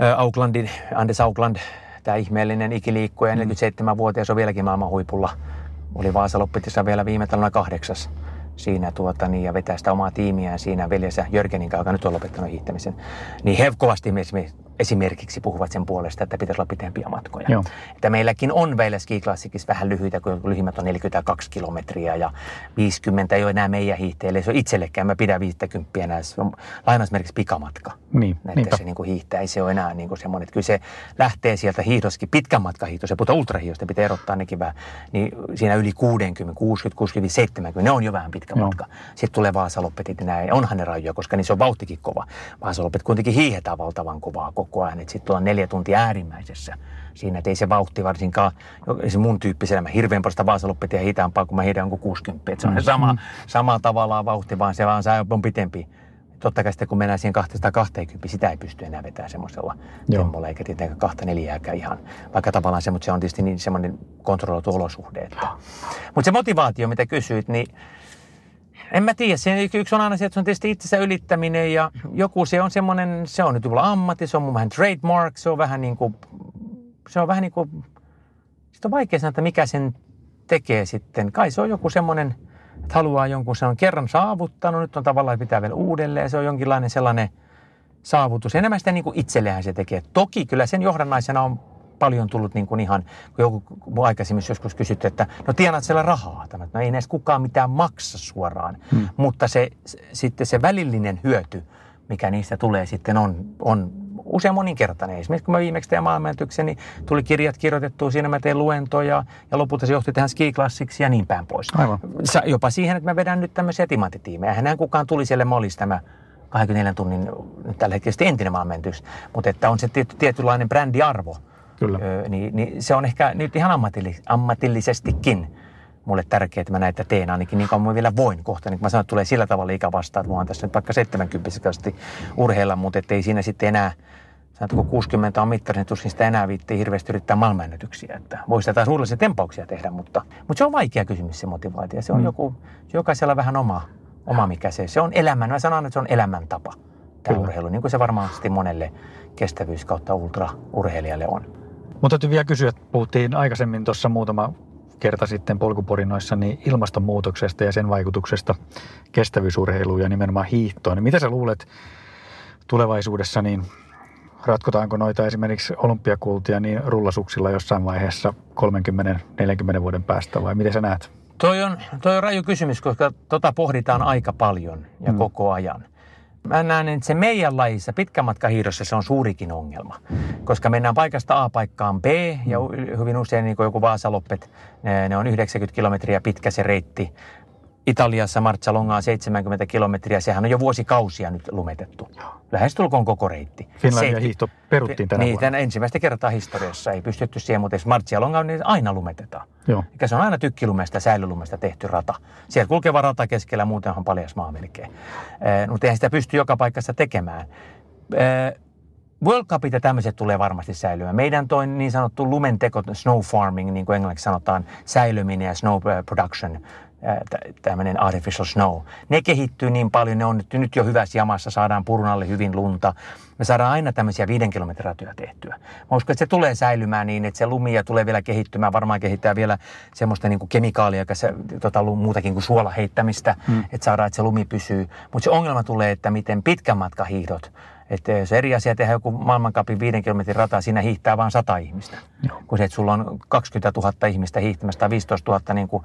ä, Aucklandin, Andes Auckland, tämä ihmeellinen ikiliikkuja, 47-vuotias on vieläkin maailman huipulla. Oli Vaasa Loppetissa vielä viime talvena kahdeksas siinä tuota, niin, ja vetää sitä omaa tiimiään siinä veljensä Jörgenin kanssa, joka nyt on lopettanut hiihtämisen. Niin he kovasti esimerkiksi- puhuvat sen puolesta, että pitäisi olla pitempiä matkoja. Joo. Että meilläkin on vielä Ski vähän lyhyitä, kun lyhimmät on 42 kilometriä ja 50 ei ole enää meidän hiihteille. Se on itsellekään, mä pidän 50 enää. Se on lainausmerkiksi pikamatka. Niin, Että se niin kuin hiihtää, ei se ole enää niin kuin semmoinen, että kyllä se lähtee sieltä hiihdoskin, pitkän matkan hiihto, se puhutaan ultrahiihdosta, pitää erottaa nekin vähän, niin siinä yli 60, 60, 60, 70, ne on jo vähän pitkä Joo. matka. Sitten tulee Vaasaloppetit ja näin, onhan ne rajoja, koska niin se on vauhtikin kova. Vaasalopet kuitenkin hiihetään valtavan kovaa koko ajan, että sitten ollaan neljä tuntia äärimmäisessä siinä, että ei se vauhti varsinkaan, ei se mun tyyppisellä, mä hirveän paljon sitä Vaasaloppetia hitaampaa, kun mä hiidän jonkun 60, että se on sama, sama tavallaan vauhti, vaan se vaan se on pitempi. Totta kai sitten kun mennään siihen 220, sitä ei pysty enää vetämään semmoisella Joo. tempolla, eikä tietenkään kahta neljääkään ihan. Vaikka tavallaan se, mutta se on tietysti niin semmoinen kontrolloitu olosuhde. Että. Mutta se motivaatio, mitä kysyit, niin en mä tiedä. Se yksi on aina se, että se on tietysti itsensä ylittäminen ja joku se on semmoinen, se on nyt mulla ammatti, se on mun vähän trademark, se on vähän niin kuin, se on vähän niin kuin, sitten on vaikea sanoa, että mikä sen tekee sitten. Kai se on joku semmoinen, että haluaa jonkun, se on kerran saavuttanut, nyt on tavallaan, pitää vielä uudelleen, se on jonkinlainen sellainen saavutus. Enemmän sitä niin kuin itsellehän se tekee. Toki kyllä sen johdannaisena on paljon tullut niin kuin ihan, kun joku kun aikaisemmin joskus kysytty, että no tienaat siellä rahaa. Tämä, no ei edes kukaan mitään maksa suoraan. Hmm. Mutta se, se, sitten se välillinen hyöty, mikä niistä tulee sitten on, on usein moninkertainen. Esimerkiksi kun mä viimeksi tein maailmanennätyksen, niin tuli kirjat kirjoitettua, siinä mä tein luentoja ja lopulta se johti tähän skiklassiksi ja niin päin pois. Aivan. Sa- Jopa siihen, että mä vedän nyt tämmöisiä timanttitiimejä. Eihän kukaan tuli siellä, mä olisi tämä 24 tunnin nyt tällä hetkellä entinen maailmanennätys, mutta että on se tiety, tietynlainen brändiarvo. Kyllä. Öö, niin, niin, se on ehkä nyt ihan ammatilli, ammatillisestikin mulle tärkeää, että mä näitä teen ainakin niin kauan mä vielä voin kohta. Niin mä sanoin, että tulee sillä tavalla ikä vastaan, että mä oon tässä nyt vaikka 70 asti urheilla, mutta ei siinä sitten enää, sanotaan, kun 60 on mittari, niin tuskin sitä enää viittii hirveästi yrittää maailmanennätyksiä. Että voi sitä taas uudenlaisia tempauksia tehdä, mutta, mutta se on vaikea kysymys se motivaatio. Se on Mm. joku, jokaisella vähän oma, oma mikä se, se on elämän, mä sanon, että se on elämäntapa tämä Kyllä. urheilu, niin kuin se varmasti monelle kestävyys kautta ultra-urheilijalle on. Mutta täytyy vielä kysyä, että puhuttiin aikaisemmin tuossa muutama kerta sitten polkuporinoissa niin ilmastonmuutoksesta ja sen vaikutuksesta kestävyysurheiluun ja nimenomaan hiihtoon. Niin mitä sä luulet tulevaisuudessa, niin ratkotaanko noita esimerkiksi olympiakultia niin rullasuksilla jossain vaiheessa 30-40 vuoden päästä vai miten sä näet? Toi on, toi on raju kysymys, koska tota pohditaan aika paljon ja Mm. koko ajan. Mä näen, että se meidän lajissa, pitkämatkahiidossa, se on suurikin ongelma. Koska mennään paikasta A paikkaan B, ja hyvin usein niin kuin joku Vaasaloppet, ne on 90 kilometriä pitkä se reitti. Italiassa Marcialonga on 70 kilometriä, sehän on jo vuosikausia nyt lumetettu. Lähestulkoon koko reitti. Finlandia Se- hiihto peruttiin tänä niin, vuonna. ensimmäistä kertaa historiassa ei pystytty siihen, mutta Marcialonga on, niin aina lumetetaan. Joo. Se on aina tykkilumesta, säilölumesta tehty rata. Siellä kulkeva rata keskellä, muuten on paljas maa melkein. Eh, mutta eihän sitä pysty joka paikassa tekemään. Eh, World Cupit ja tämmöiset tulee varmasti säilymään. Meidän toi niin sanottu lumenteko, snow farming, niin kuin englanniksi sanotaan, säilyminen ja snow eh, production, tämmöinen artificial snow. Ne kehittyy niin paljon, ne on nyt, nyt jo hyvässä jamassa, saadaan purun alle hyvin lunta. Me saadaan aina tämmöisiä viiden kilometrin ratoja tehtyä. Mä uskon, että se tulee säilymään niin, että se lumia tulee vielä kehittymään. Varmaan kehittää vielä semmoista niin kuin kemikaalia, joka se, tota, muutakin kuin suolaheittämistä, mm. että saadaan, että se lumi pysyy. Mutta se ongelma tulee, että miten pitkän matkan hiihdot, Että se eri asia tehdä joku maailmankapin viiden kilometrin rata, siinä hiihtää vain 100 ihmistä. Joo. Kun se, että sulla on 20 000 ihmistä hiihtämässä tai 15 000 niin kuin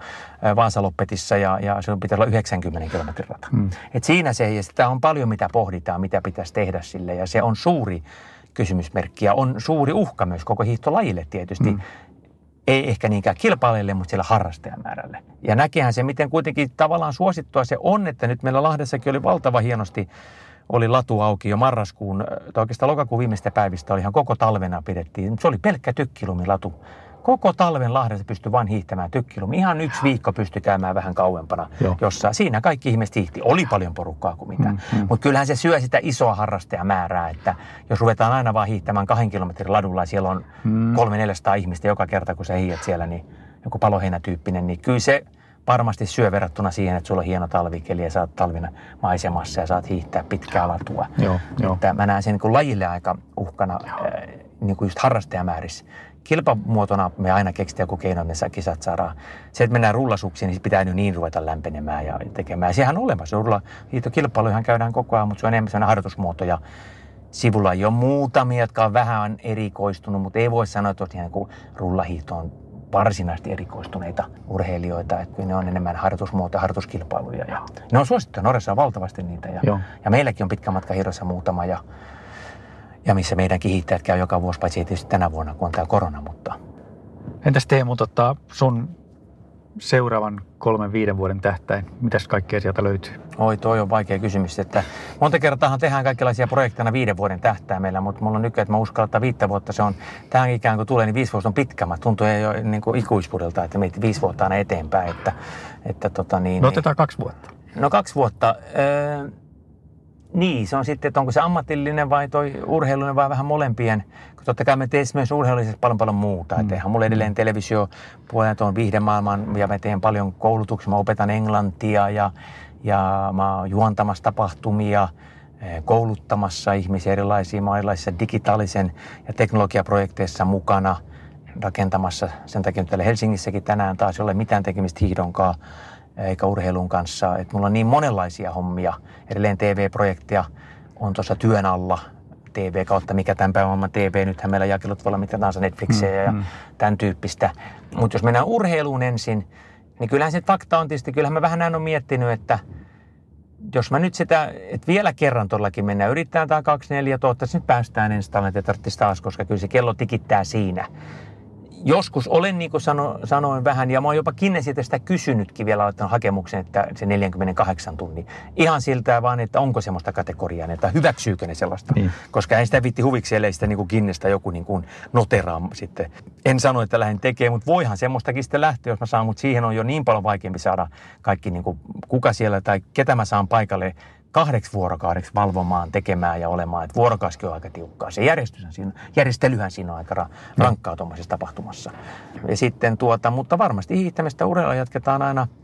Vaasaloppetissa ja, ja se pitää olla 90 kilometrin rata. Mm. Et siinä se, ja sitä on paljon mitä pohditaan, mitä pitäisi tehdä sille ja se on suuri kysymysmerkki ja on suuri uhka myös koko hiihtolajille tietysti. Mm ei ehkä niinkään kilpailijalle, mutta siellä harrastajamäärälle. Ja näkehän se, miten kuitenkin tavallaan suosittua se on, että nyt meillä Lahdessakin oli valtava hienosti, oli latu auki jo marraskuun, tai oikeastaan lokakuun viimeistä päivistä oli ihan koko talvena pidettiin. Se oli pelkkä tykkilumilatu koko talven Lahdessa pystyi vain hiihtämään tykkilumi. Ihan yksi viikko pystyi käymään vähän kauempana, Joo. jossa siinä kaikki ihmiset hiihti. Oli paljon porukkaa kuin mitä. Mm, mm. Mutta kyllähän se syö sitä isoa harrastajamäärää, että jos ruvetaan aina vaan hiihtämään kahden kilometrin ladulla ja siellä on mm. kolme 400 ihmistä joka kerta, kun sä hiiät siellä, niin joku paloheinätyyppinen, niin kyllä se varmasti syö verrattuna siihen, että sulla on hieno talvikeli ja saat talvina maisemassa ja saat hiihtää pitkää latua. Joo, jo. Että mä näen sen niin lajille aika uhkana äh, niin kuin just harrastajamäärissä kilpamuotona me aina keksitään joku keino, missä kisat saadaan. Se, että mennään rullasuksiin, niin pitää nyt niin ruveta lämpenemään ja tekemään. Sehän on olemassa. Rulla, kilpailuihan käydään koko ajan, mutta se on enemmän sellainen harjoitusmuoto. Ja sivulla on jo muutamia, jotka on vähän erikoistunut, mutta ei voi sanoa, että kuin rullahiihto on varsinaisesti erikoistuneita urheilijoita, että ne on enemmän harjoitusmuoto ja harjoituskilpailuja. Ja ne on suosittuja, Norjassa on valtavasti niitä ja, ja meilläkin on pitkä matka hiidossa muutama ja ja missä meidän kehittäjät käy joka vuosi, paitsi tietysti tänä vuonna, kun on tämä korona. Mutta... Entäs Teemu, tota, sun seuraavan kolmen, viiden vuoden tähtäin, mitäs kaikkea sieltä löytyy? Oi, toi on vaikea kysymys. Että monta kertaa tehdään kaikenlaisia projekteja viiden vuoden tähtäimellä, mutta mulla on nykyään, että mä uskallan, että viittä vuotta se on, tähän ikään kuin tulee, niin viisi vuotta on pitkä. Mä tuntuu jo niin kuin ikuisvuodelta, että meitä viisi vuotta aina eteenpäin. Että, että tota niin, no otetaan kaksi vuotta. No kaksi vuotta. Öö, niin, se on sitten, että onko se ammatillinen vai toi urheilullinen vai vähän molempien. Kun totta kai me teen myös urheilullisesti paljon paljon muuta. Mm. Että eihän mulla edelleen televisio puolella tuon viihdemaailman ja mä teen paljon koulutuksia. Mä opetan englantia ja, ja mä oon juontamassa tapahtumia, eh, kouluttamassa ihmisiä erilaisia erilaisissa digitaalisen ja teknologiaprojekteissa mukana rakentamassa. Sen takia nyt Helsingissäkin tänään taas ei ole mitään tekemistä hiihdonkaan eikä urheilun kanssa. Et mulla on niin monenlaisia hommia. Edelleen TV-projekteja on tuossa työn alla. TV kautta, mikä tämän päivän maailman TV. Nythän meillä jakelut voi olla mitä tahansa Netflixejä mm, ja mm. tämän tyyppistä. Mutta jos mennään urheiluun ensin, niin kyllähän se fakta on tietysti, kyllähän mä vähän näin on miettinyt, että jos mä nyt sitä, että vielä kerran todellakin mennään, yritetään tämä 24, toivottavasti nyt päästään ensi talven, että tarvitsisi taas, koska kyllä se kello tikittää siinä joskus olen, niin kuin sano, sanoin vähän, ja mä oon jopa Kinesitestä kysynytkin vielä laittanut hakemuksen, että se 48 tunnin. Ihan siltä vaan, että onko semmoista kategoriaa, että hyväksyykö ne sellaista. Niin. Koska ei sitä vitti huviksi, ellei sitä niin Kinnestä joku niin kuin noteraa sitten. En sano, että lähden tekemään, mutta voihan semmoistakin sitten lähteä, jos mä saan, mutta siihen on jo niin paljon vaikeampi saada kaikki, niin kuin, kuka siellä tai ketä mä saan paikalle kahdeksi vuorokaudeksi valvomaan, tekemään ja olemaan. Että vuorokauskin on aika tiukkaa. Se järjestyshän siinä, järjestelyhän siinä on aika rankkaa tuommoisessa tapahtumassa. Ja sitten tuota, mutta varmasti hiihtämistä urheilua jatketaan aina –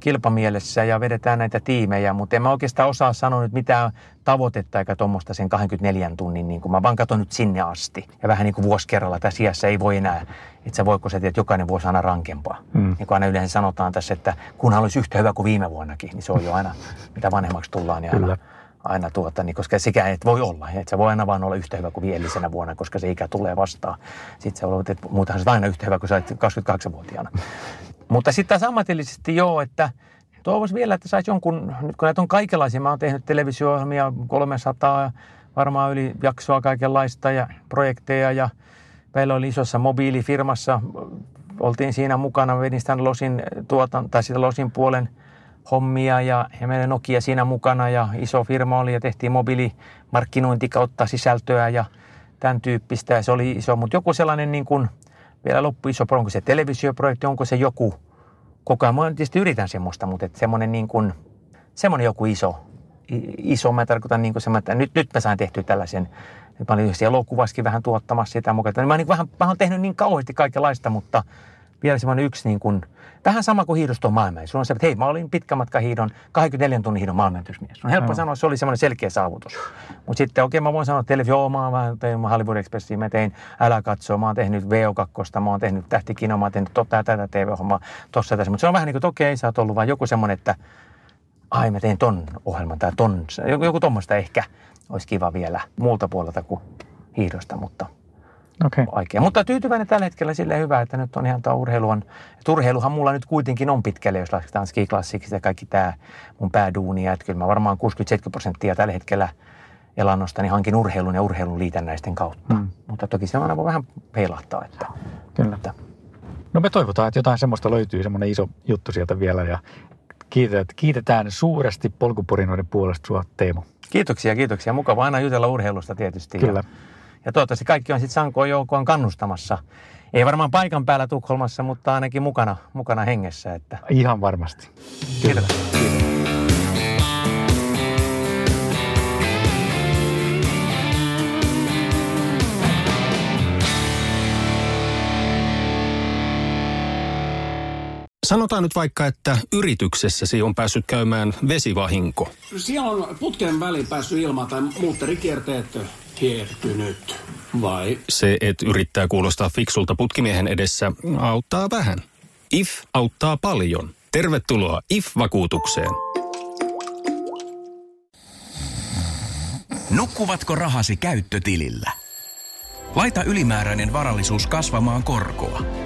kilpamielessä ja vedetään näitä tiimejä, mutta en mä oikeastaan osaa sanoa nyt mitään tavoitetta eikä tuommoista sen 24 tunnin, niin kuin mä vaan katson nyt sinne asti. Ja vähän niin kuin vuosi kerralla tässä iässä ei voi enää, että sä voiko sä että jokainen vuosi aina rankempaa. Mm. Niin kuin aina yleensä sanotaan tässä, että kunhan olisi yhtä hyvä kuin viime vuonnakin, niin se on jo aina, mitä vanhemmaksi tullaan, niin aina, aina tuota, niin koska sekä et voi olla, että se voi aina vaan olla yhtä hyvä kuin edellisenä vuonna, koska se ikä tulee vastaan. Sitten se on, että muutenhan se on aina yhtä hyvä kuin sä 28-vuotiaana. Mutta sitten taas ammatillisesti joo, että toivoisi vielä, että saisi jonkun, nyt kun näitä on kaikenlaisia, mä oon tehnyt televisio-ohjelmia 300, varmaan yli jaksoa kaikenlaista ja projekteja ja meillä oli isossa mobiilifirmassa, oltiin siinä mukana, vedin sitä Losin, tuotan, tai sitä Losin puolen hommia ja, ja meillä Nokia siinä mukana ja iso firma oli ja tehtiin mobiilimarkkinointi kautta sisältöä ja tämän tyyppistä ja se oli iso, mutta joku sellainen niin kuin – vielä loppu iso, onko se televisioprojekti, onko se joku, koko ajan, mä tietysti yritän semmoista, mutta että semmoinen niin kuin, semmoinen joku iso, iso, mä tarkoitan niin kuin että nyt, nyt mä saan tehtyä tällaisen, mä olin elokuvaskin vähän tuottamassa sitä mukaan, mä, niin vähän, mä olen tehnyt niin kauheasti kaikenlaista, mutta vielä semmoinen yksi niin kuin, Vähän sama kuin hiidosto maailma. Sulla on se, että hei, mä olin pitkä matka hiidon, 24 tunnin hiidon maailmanennätysmies. On helppo no. sanoa, että se oli semmoinen selkeä saavutus. Mutta sitten okei, okay, mä voin sanoa teille, että joo, mä tein Hollywood Expressia, mä tein Älä katsoa, mä oon tehnyt VO2, mä oon tehnyt Tähtikino, mä oon tehnyt tota tätä TV-hommaa, tossa tässä. Mutta se on vähän niin kuin, että okei, okay, sä oot ollut vaan joku semmoinen, että ai mä teen ton ohjelman tai ton, joku, joku tuommoista ehkä olisi kiva vielä muulta puolelta kuin hiihdosta, mutta Okei. vaikea. Mutta tyytyväinen tällä hetkellä silleen hyvä, että nyt on ihan tuo urheilu on, että urheiluhan mulla nyt kuitenkin on pitkälle, jos lasketaan ski Classics ja kaikki tämä mun pääduunia, että kyllä mä varmaan 60-70 prosenttia tällä hetkellä elannostani hankin urheilun ja urheilun liitännäisten kautta. Mm. Mutta toki se aina voi vähän peilahtaa, että, Kyllä. että No me toivotaan, että jotain semmoista löytyy, semmoinen iso juttu sieltä vielä ja kiitetään, kiitetään suuresti polkuporinoiden puolesta sua Teemu. kiitoksia, kiitoksia. Mukava aina jutella urheilusta tietysti. Kyllä. Ja, ja toivottavasti kaikki on sitten Sankoon joukkoon kannustamassa. Ei varmaan paikan päällä Tukholmassa, mutta ainakin mukana, mukana hengessä. Että. Ihan varmasti. Kiitos. Sanotaan nyt vaikka, että yrityksessäsi on päässyt käymään vesivahinko. Siellä on putken väliin päässyt ilma tai muutterikierteet kiertynyt. Vai Se, että yrittää kuulostaa fiksulta putkimiehen edessä, auttaa vähän. IF auttaa paljon. Tervetuloa IF-vakuutukseen. Nukkuvatko rahasi käyttötilillä? Laita ylimääräinen varallisuus kasvamaan korkoa.